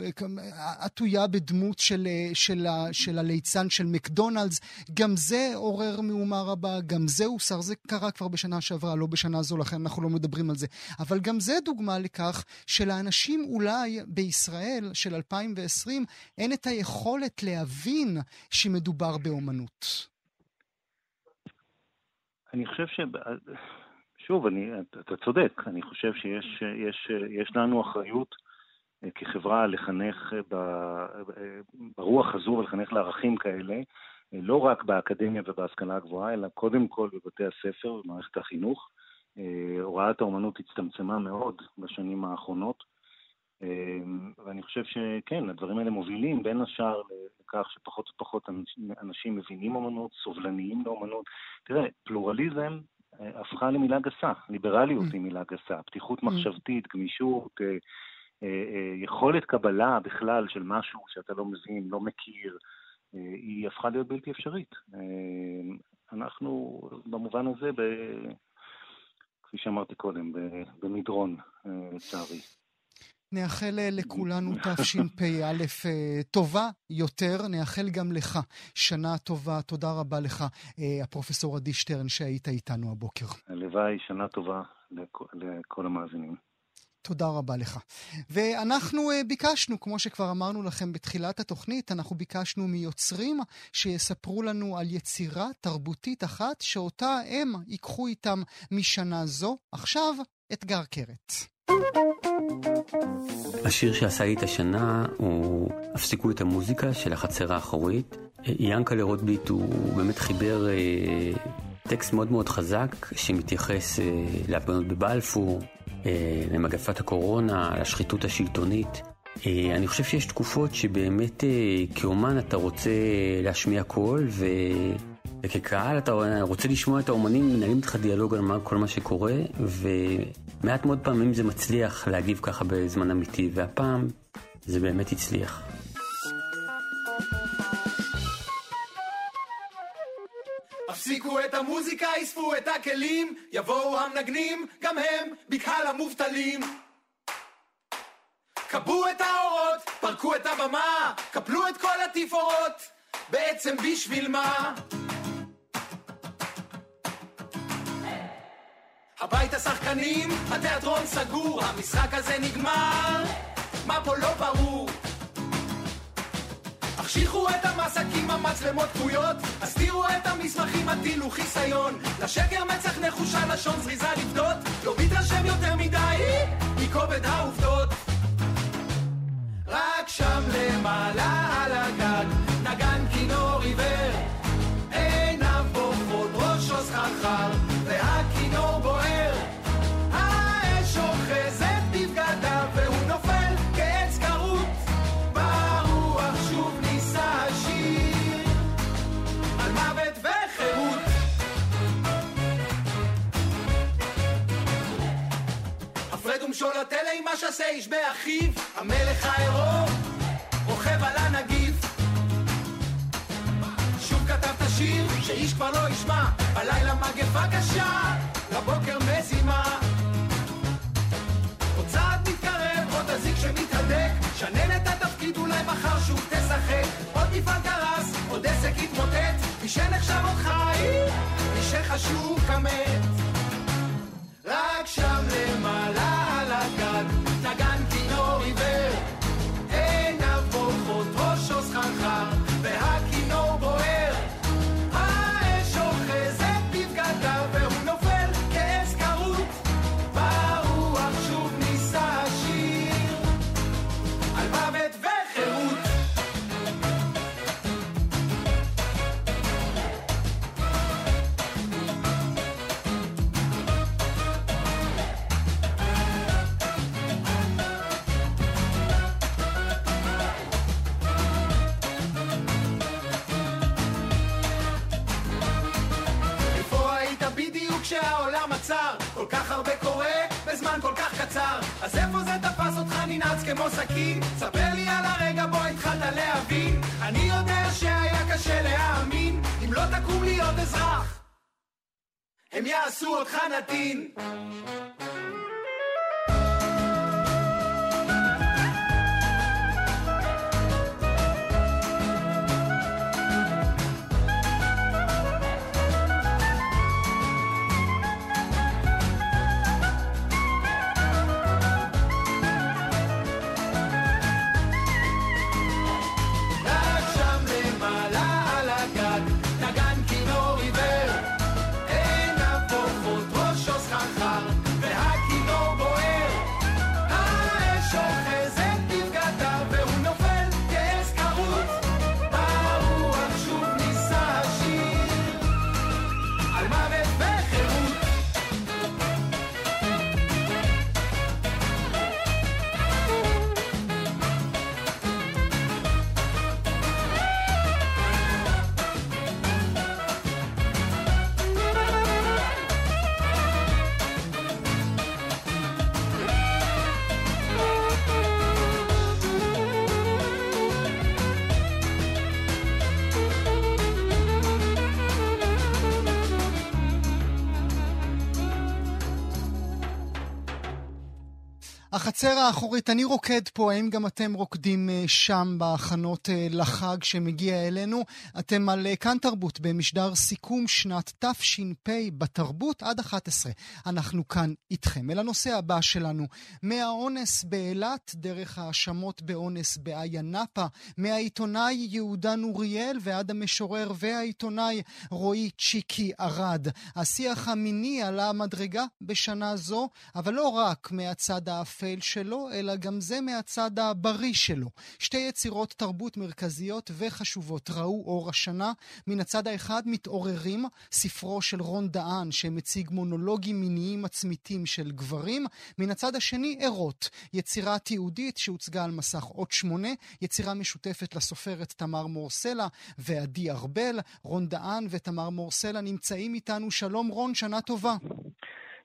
S3: עטויה בדמות של, של, של הליצן של מקדונלדס. גם זה עורר מהומה רבה, גם זה הוסר, זה קרה כבר בשנה שעברה, לא בשנה זו, לכן אנחנו לא מדברים על זה. אבל גם זה דוגמה לכך שלאנשים אולי בישראל של 2020 אין את היכולת להבין שמדובר באומנות.
S8: אני חושב ש... שוב, אני, אתה צודק, אני חושב שיש יש, יש לנו אחריות אה, כחברה לחנך ברוח הזו ולחנך לערכים כאלה, אה, לא רק באקדמיה ובהשכלה הגבוהה, אלא קודם כל בבתי הספר ובמערכת החינוך. אה, הוראת האומנות הצטמצמה מאוד בשנים האחרונות. ואני חושב שכן, הדברים האלה מובילים בין השאר לכך שפחות ופחות אנשים מבינים אומנות, סובלניים לאומנות. תראה, פלורליזם הפכה למילה גסה, ליברליות mm. היא מילה גסה, פתיחות mm. מחשבתית, גמישות, יכולת קבלה בכלל של משהו שאתה לא מבין, לא מכיר, היא הפכה להיות בלתי אפשרית. אנחנו במובן הזה, ב... כפי שאמרתי קודם, במדרון, לצערי.
S3: נאחל אה, לכולנו תשפ"א אה, טובה יותר, נאחל גם לך שנה טובה. תודה רבה לך, אה, הפרופסור עדי שטרן, שהיית איתנו הבוקר.
S8: הלוואי, שנה טובה לכל המאזינים.
S3: תודה רבה לך. ואנחנו ביקשנו, כמו שכבר אמרנו לכם בתחילת התוכנית, אנחנו ביקשנו מיוצרים שיספרו לנו על יצירה תרבותית אחת שאותה הם ייקחו איתם משנה זו. עכשיו, אתגר קרת.
S9: השיר שעשה לי את השנה הוא "הפסיקו את המוזיקה" של החצר האחורית. ינקלה רוטביט הוא באמת חיבר אה, טקסט מאוד מאוד חזק שמתייחס אה, להפגנות בבלפור, אה, למגפת הקורונה, לשחיתות השלטונית. אה, אני חושב שיש תקופות שבאמת אה, כאומן אתה רוצה להשמיע קול ו... וכקהל אתה רוצה לשמוע את האומנים מנהלים איתך דיאלוג על כל מה שקורה ומעט מאוד פעמים זה מצליח להגיב ככה בזמן אמיתי והפעם זה באמת הצליח. הפסיקו את המוזיקה, אספו את הכלים, יבואו המנגנים, גם הם בקהל המובטלים. כבו את האורות, פרקו את הבמה, קפלו את כל התפאורות, בעצם בשביל מה? הבית השחקנים, התיאטרון סגור, המשחק הזה נגמר, מה פה לא ברור? החשיכו את המסקים, המצלמות כבויות, הסתירו את המסמכים, הטילו חיסיון. לשקר מצח נחושה, לשון זריזה לפדות, לא מתרשם יותר מדי מכובד העובדות. רק שם למעלה על הגג, ומשול התלה עם השסה איש באחיו, המלך העירום רוכב על הנגיף. שוב כתבת שיר שאיש כבר לא ישמע, בלילה מגפה קשה, לבוקר מזימה. עוד צעד מתקרב, עוד אזיק שמתהדק, שנן את התפקיד אולי מחר שוב תשחק. עוד מפעל קרס, עוד עסק התמוטט, מי שנחשב עוד חי, מי שחשוב כמת. רק שם למעלה אז איפה זה תפס אותך ננעץ כמו סכין? ספר לי על הרגע בו התחלת להבין. אני יודע שהיה קשה להאמין, אם לא תקום להיות אזרח. הם יעשו אותך נתין.
S3: החצר האחורית, אני רוקד פה, האם גם אתם רוקדים אה, שם בהכנות אה, לחג שמגיע אלינו? אתם על אה, כאן תרבות במשדר סיכום שנת תש"פ בתרבות עד 11. אנחנו כאן איתכם. אל הנושא הבא שלנו, מהאונס באילת, דרך האשמות באונס באיה נאפה, מהעיתונאי יהודה נוריאל ועד המשורר והעיתונאי רועי צ'יקי ארד. השיח המיני עלה מדרגה בשנה זו, אבל לא רק מהצד האפ... האפל שלו, אלא גם זה מהצד הבריא שלו. שתי יצירות תרבות מרכזיות וחשובות ראו אור השנה. מן הצד האחד מתעוררים, ספרו של רון דהן, שמציג מונולוגים מיניים עצמיתים של גברים. מן הצד השני, ערות, יצירה תיעודית שהוצגה על מסך אות שמונה, יצירה משותפת לסופרת תמר מורסלה ועדי ארבל. רון דהן ותמר מורסלה נמצאים איתנו. שלום רון, שנה טובה.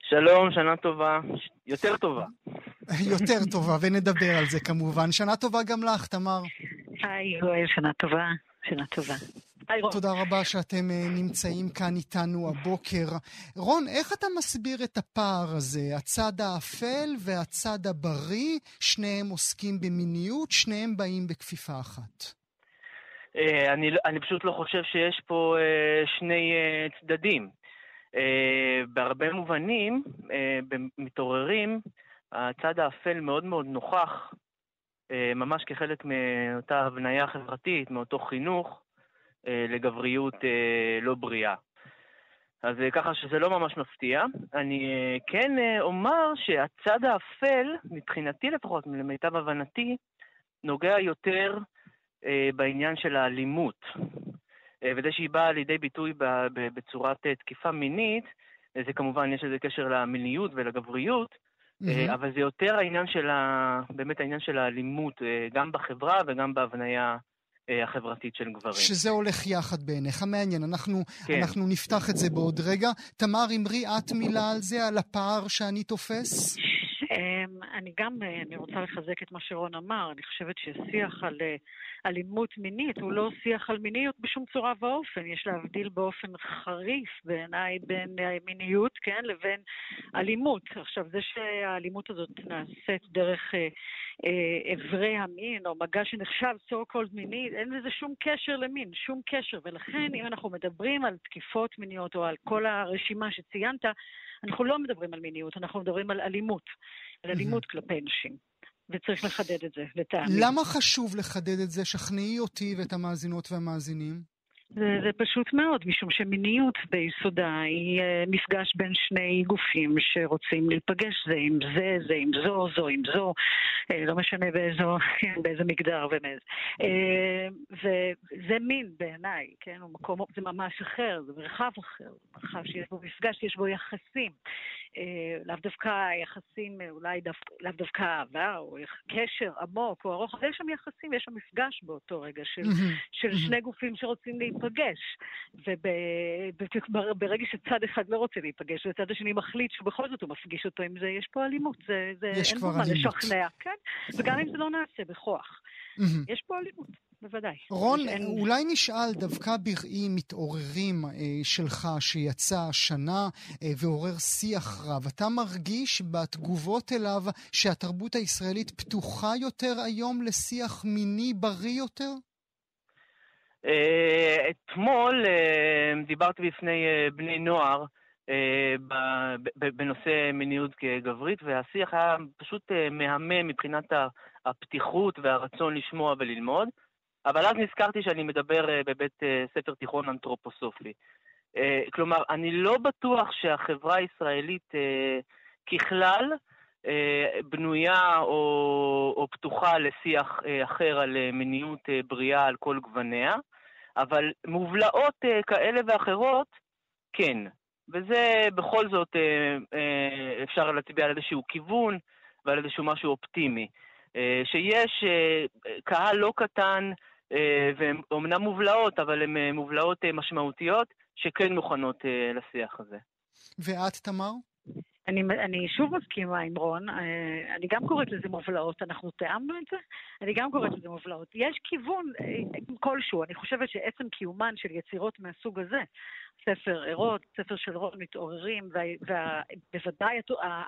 S10: שלום, שנה טובה. יותר טובה.
S3: יותר טובה, ונדבר על זה כמובן. שנה טובה גם לך, תמר.
S11: היי, יואל, שנה טובה. שנה טובה.
S3: תודה רבה שאתם אה, נמצאים כאן איתנו הבוקר. רון, איך אתה מסביר את הפער הזה? הצד האפל והצד הבריא, שניהם עוסקים במיניות, שניהם באים בכפיפה אחת.
S10: אה, אני, לא, אני פשוט לא חושב שיש פה אה, שני צדדים. בהרבה מובנים מתעוררים הצד האפל מאוד מאוד נוכח, אה, ממש כחלק מאותה הבניה חברתית, מאותו חינוך אה, לגבריות אה, לא בריאה. אז ככה שזה לא ממש מפתיע. אני כן אומר שהצד האפל, מבחינתי לפחות, למיטב הבנתי, נוגע יותר בעניין של האלימות. וזה שהיא באה לידי ביטוי בצורת תקיפה מינית, זה כמובן, יש לזה קשר למיניות ולגבריות, Mm-hmm. אבל זה יותר העניין של ה... באמת העניין של האלימות, אה, גם בחברה וגם בהבניה אה, החברתית של גברים.
S3: שזה הולך יחד בעיניך, מעניין. אנחנו, כן. אנחנו נפתח את זה בעוד רגע. תמר, אמרי את מילה על זה, על הפער שאני תופס?
S11: אמ, אני גם, אני רוצה לחזק את מה שרון אמר. אני חושבת ששיח על אלימות מינית הוא לא שיח על מיניות בשום צורה ואופן. יש להבדיל באופן חריף בעיניי בין מיניות, כן, לבין אלימות. עכשיו, זה שהאלימות הזאת נעשית דרך אה, אה, אברי המין, או מגע שנחשב so called מיני, אין לזה שום קשר למין, שום קשר. ולכן, אם אנחנו מדברים על תקיפות מיניות, או על כל הרשימה שציינת, אנחנו לא מדברים על מיניות, אנחנו מדברים על אלימות. על אלימות כלפי נשים. וצריך לחדד את זה, לטעמי.
S3: למה חשוב לחדד את זה? שכנעי אותי ואת המאזינות והמאזינים.
S11: זה, זה פשוט מאוד, משום שמיניות ביסודה היא uh, מפגש בין שני גופים שרוצים להיפגש זה עם זה, זה עם זו, זו עם זו, uh, לא משנה באיזו, כן, באיזה מגדר ומאיזה. Uh, וזה מין בעיניי, כן, הוא מקום, זה ממש אחר, זה מרחב אחר, זה מרחב שיש בו מפגש, שיש בו יחסים. אה, לאו דווקא יחסים, אה, אולי דו, לאו דווקא אהבה, או קשר עמוק או ארוך, אבל יש שם יחסים, יש שם מפגש באותו רגע של, של שני גופים שרוצים להיפגש. וברגע שצד אחד לא רוצה להיפגש, וצד השני מחליט שבכל זאת הוא מפגיש אותו עם זה, יש פה אלימות. זה, זה,
S3: אין פה מה
S11: לשכנע, כן? וגם אם זה לא נעשה בכוח. יש פה אלימות. בוודאי.
S3: רון, אין... אולי נשאל דווקא בראי מתעוררים אה, שלך שיצא השנה אה, ועורר שיח רב. אתה מרגיש בתגובות אליו שהתרבות הישראלית פתוחה יותר היום לשיח מיני בריא יותר?
S10: אה, אתמול אה, דיברתי בפני אה, בני נוער בנושא מיניות גברית, והשיח היה פשוט מהמם מבחינת הפתיחות והרצון לשמוע וללמוד. אבל אז נזכרתי שאני מדבר אה, בבית אה, ספר תיכון אנתרופוסופי. אה, כלומר, אני לא בטוח שהחברה הישראלית ככלל בנויה או, או פתוחה לשיח אחר על מיניות בריאה על כל גווניה, אבל מובלעות כאלה ואחרות, כן. וזה בכל זאת אפשר להצביע על איזשהו כיוון ועל איזשהו משהו אופטימי. שיש קהל לא קטן והן אומנם מובלעות, אבל הן אה, מובלעות אה, משמעותיות, שכן מוכנות לשיח הזה.
S3: ואת, תמר?
S11: אני, אני שוב מסכימה עם רון, אה, אני גם קוראת לזה מובלעות, אנחנו תיאמנו את זה? אני גם קוראת לזה מובלעות. יש כיוון אה, כלשהו, אני חושבת שעצם קיומן של יצירות מהסוג הזה, ספר ערות, ספר של רון מתעוררים, ובוודאי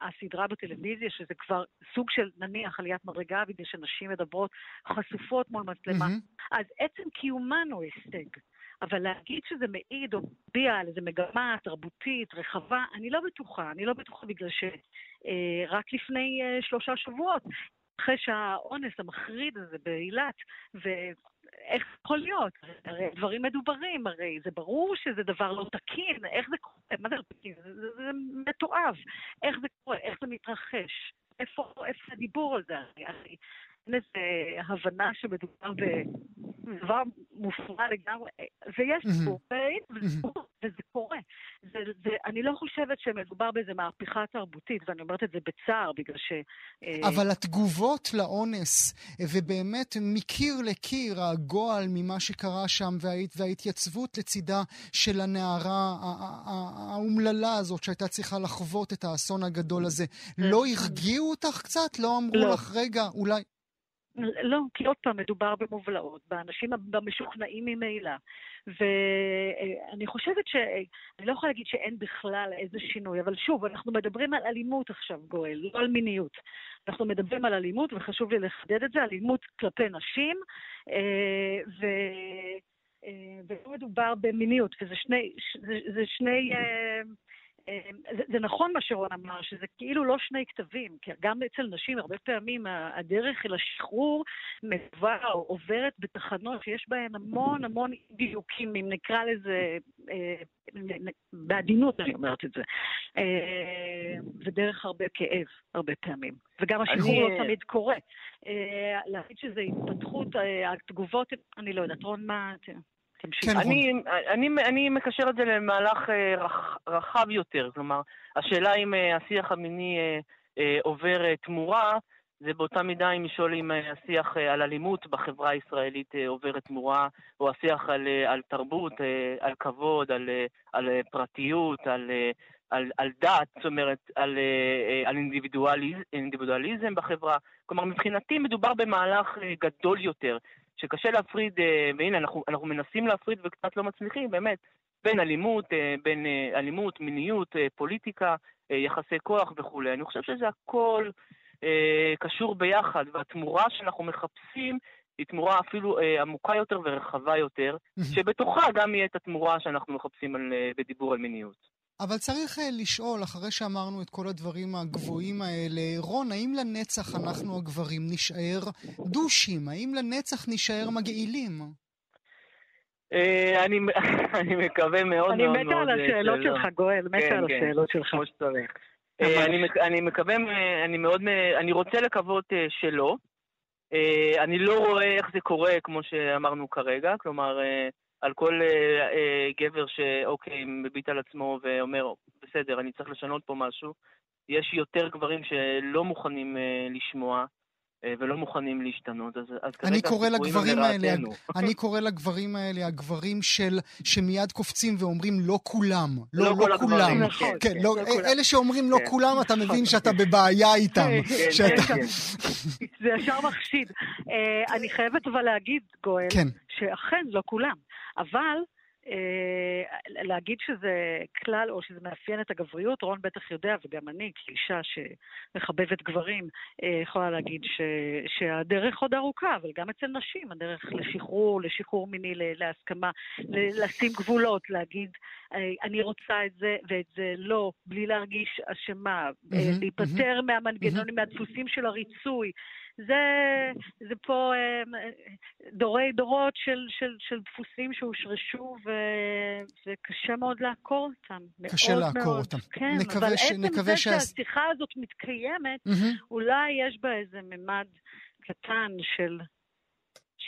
S11: הסדרה בטלוויזיה, שזה כבר סוג של נניח עליית מדרגה, בגלל שנשים מדברות חשופות מול מצלמה, mm-hmm. אז עצם קיומן הוא הישג. אבל להגיד שזה מעיד או מצביע על איזו מגמה תרבותית רחבה, אני לא בטוחה. אני לא בטוחה בגלל שרק אה, לפני אה, שלושה שבועות, אחרי שהאונס המחריד הזה באילת, ואיך יכול להיות? הרי דברים מדוברים, הרי זה ברור שזה דבר לא תקין, איך זה קורה? מה זה לא תקין? זה, זה, זה מתועב. איך זה קורה? איך זה מתרחש? איפה, איפה הדיבור על זה? הרי אין איזו הבנה שמדובר בדבר מופרע לגמרי, ויש סיפור, וזה קורה. זה, זה, אני לא חושבת שמדובר באיזו מהפכה תרבותית, ואני אומרת את זה בצער, בגלל ש...
S3: אה, אבל התגובות לאונס, ובאמת מקיר לקיר הגועל ממה שקרה שם, וההת, וההתייצבות לצידה של הנערה האומללה הזאת, שהייתה צריכה לחוות את האסון הגדול הזה, לא הרגיעו אותך קצת? לא אמרו לא. לך, רגע, אולי...
S11: לא, כי עוד פעם, מדובר במובלעות, באנשים המשוכנעים ממילא. ואני חושבת ש... אני לא יכולה להגיד שאין בכלל איזה שינוי, אבל שוב, אנחנו מדברים על אלימות עכשיו, גואל, לא על מיניות. אנחנו מדברים על אלימות, וחשוב לי לחדד את זה, אלימות כלפי נשים, אה, ו... אה, ולא מדובר במיניות, וזה שני, זה, זה שני אה, זה, זה נכון מה שרון אמר, שזה כאילו לא שני כתבים, כי גם אצל נשים הרבה פעמים הדרך אל השחרור מלווה או עוברת בתחנות שיש בהן המון המון דיוקים, אם נקרא לזה, אה, בעדינות אני אומרת את זה, אה, ודרך הרבה כאב הרבה פעמים. וגם השחרור אני... לא תמיד קורה. אה, להגיד שזה התפתחות, התגובות, אני לא יודעת, רון, מה...
S10: כן, אני, אני, אני מקשר את זה למהלך אה, רח, רחב יותר, כלומר, השאלה אם אה, השיח המיני אה, עובר תמורה, זה באותה מידה אם לשאול אם השיח על אלימות בחברה הישראלית עובר תמורה, או השיח על, על תרבות, על כבוד, על, על פרטיות, על, על, על דת, זאת אומרת, על, על אינדיבידואליז, אינדיבידואליזם בחברה. כלומר, מבחינתי מדובר במהלך גדול יותר, שקשה להפריד, אה, והנה, אנחנו, אנחנו מנסים להפריד וקצת לא מצליחים, באמת, בין אלימות, אה, בין אה, אלימות, מיניות, פוליטיקה, יחסי כוח וכולי. אני חושב שזה הכל קשור ביחד, והתמורה שאנחנו מחפשים היא תמורה אפילו עמוקה יותר ורחבה יותר, שבתוכה גם יהיה את התמורה שאנחנו מחפשים על, בדיבור על מיניות.
S3: אבל צריך אה, לשאול, אחרי שאמרנו את כל הדברים הגבוהים האלה, רון, האם לנצח אנחנו הגברים נישאר דושים? האם לנצח נישאר מגעילים?
S10: אה, אני מקווה מאוד
S11: מאוד מאוד... אני מתה על השאלות שלך, גואל, מתה כן, על כן, השאלות שלך.
S10: כמו שצריך. אה, אני מקווה, אני מאוד, אני רוצה לקוות שלא. אני לא רואה איך זה קורה, כמו שאמרנו כרגע, כלומר... על כל אה, אה, גבר שאוקיי, מביט על עצמו ואומר, בסדר, אני צריך לשנות פה משהו, יש יותר גברים שלא מוכנים אה, לשמוע. אה, ולא מוכנים להשתנות, אז, אז
S3: אני קורא לגברים האלה, אני קורא לגברים האלה הגברים של, שמיד קופצים ואומרים לא כולם, לא, לא, לא כולם. נכון, כן, כן, לא, לא כולם. אלה שאומרים לא כן. כולם, אתה מבין שאתה בבעיה איתם. כן, כן, שאתה...
S11: זה ישר מחשיד. Uh, אני חייבת אבל להגיד, גואל, כן. שאכן לא כולם. אבל אה, להגיד שזה כלל או שזה מאפיין את הגבריות, רון בטח יודע, וגם אני, כאישה שמחבבת גברים, אה, יכולה להגיד ש, שהדרך עוד ארוכה, אבל גם אצל נשים, הדרך לשחרור, לשחרור מיני, להסכמה, לשים גבולות, להגיד, אה, אני רוצה את זה ואת זה לא, בלי להרגיש אשמה, להיפטר מהמנגנונים, מהדפוסים של הריצוי. זה, זה פה אה, דורי דורות של, של, של דפוסים שהושרשו ו, וקשה מאוד לעקור אותם.
S3: קשה לעקור
S11: מאוד.
S3: אותם.
S11: כן, נקווה אבל ש... עצם נקווה זה ש... שהשיחה הזאת מתקיימת, mm-hmm. אולי יש בה איזה ממד קטן של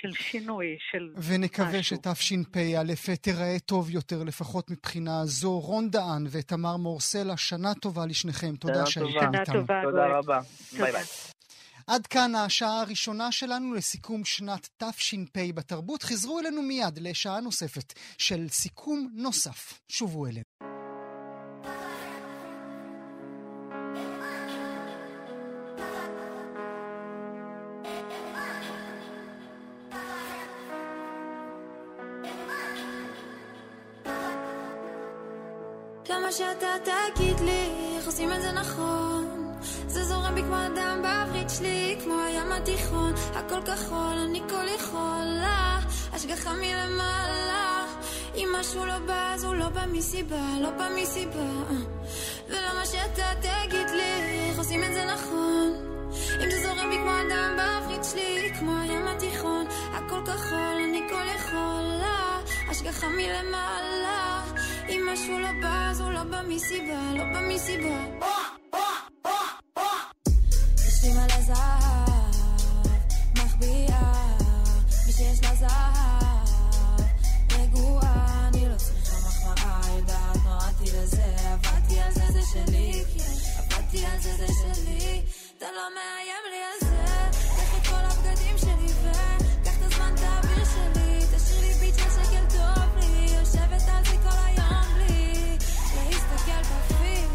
S11: של שינוי, של
S3: ונקווה שתשפ"א תיראה טוב יותר, לפחות מבחינה זו. רון דהן ותמר מורסלה, שנה טובה לשניכם. תודה שהייתם איתנו.
S11: שנה טובה.
S10: תודה רבה. ביי ביי.
S3: עד כאן השעה הראשונה שלנו לסיכום שנת תש"פ בתרבות. חזרו אלינו מיד לשעה נוספת של סיכום נוסף. שובו אלינו.
S6: התיכון הכל כחול אני כל יכולה. השגחה מלמעלה. אם משהו לא בא אז הוא לא בא מסיבה לא בא מסיבה. ולמה שאתה תגיד לי איך עושים את זה נכון. אם זה זורם בי כמו הדם בעברית שלי כמו הים התיכון הכל כחול אני כל יכולה. השגחה מלמעלה. אם משהו לא בא אז הוא לא בא מסיבה לא בא מסיבה אתה לא מאיים לי על זה. קח את כל הבגדים שלי וקח את הזמן תעביר שלי. תשאיר לי ביט של שקל טוב לי. יושבת על זה כל היום בלי להסתכל בפיד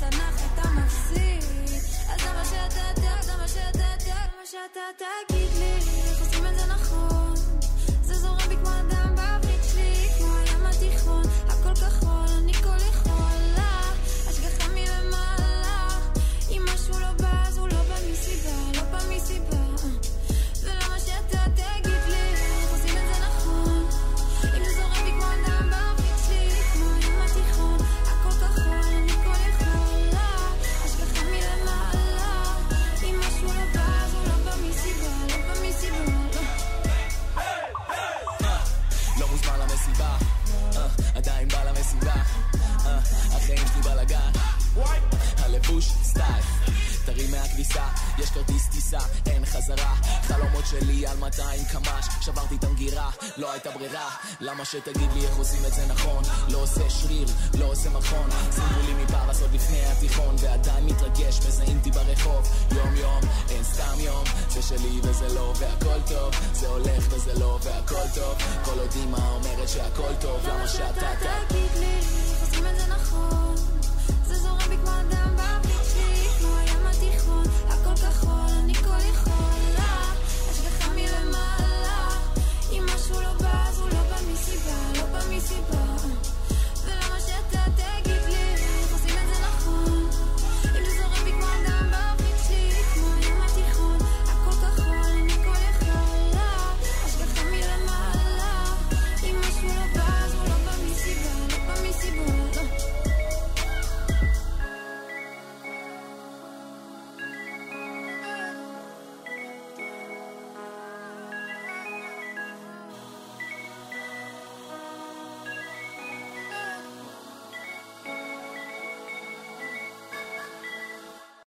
S6: תנח אתה מפסיד. אז זה מה שאתה שאתה תגיד לי
S12: מתרגש, מזהים אותי ברחוב. יום יום, אין סתם יום. זה שלי וזה לא והכל טוב. זה הולך וזה לא והכל טוב. כל עוד אימא אומרת שהכל טוב למה שאתה לא, לא, תגיד לא, לי, עושים את זה נכון.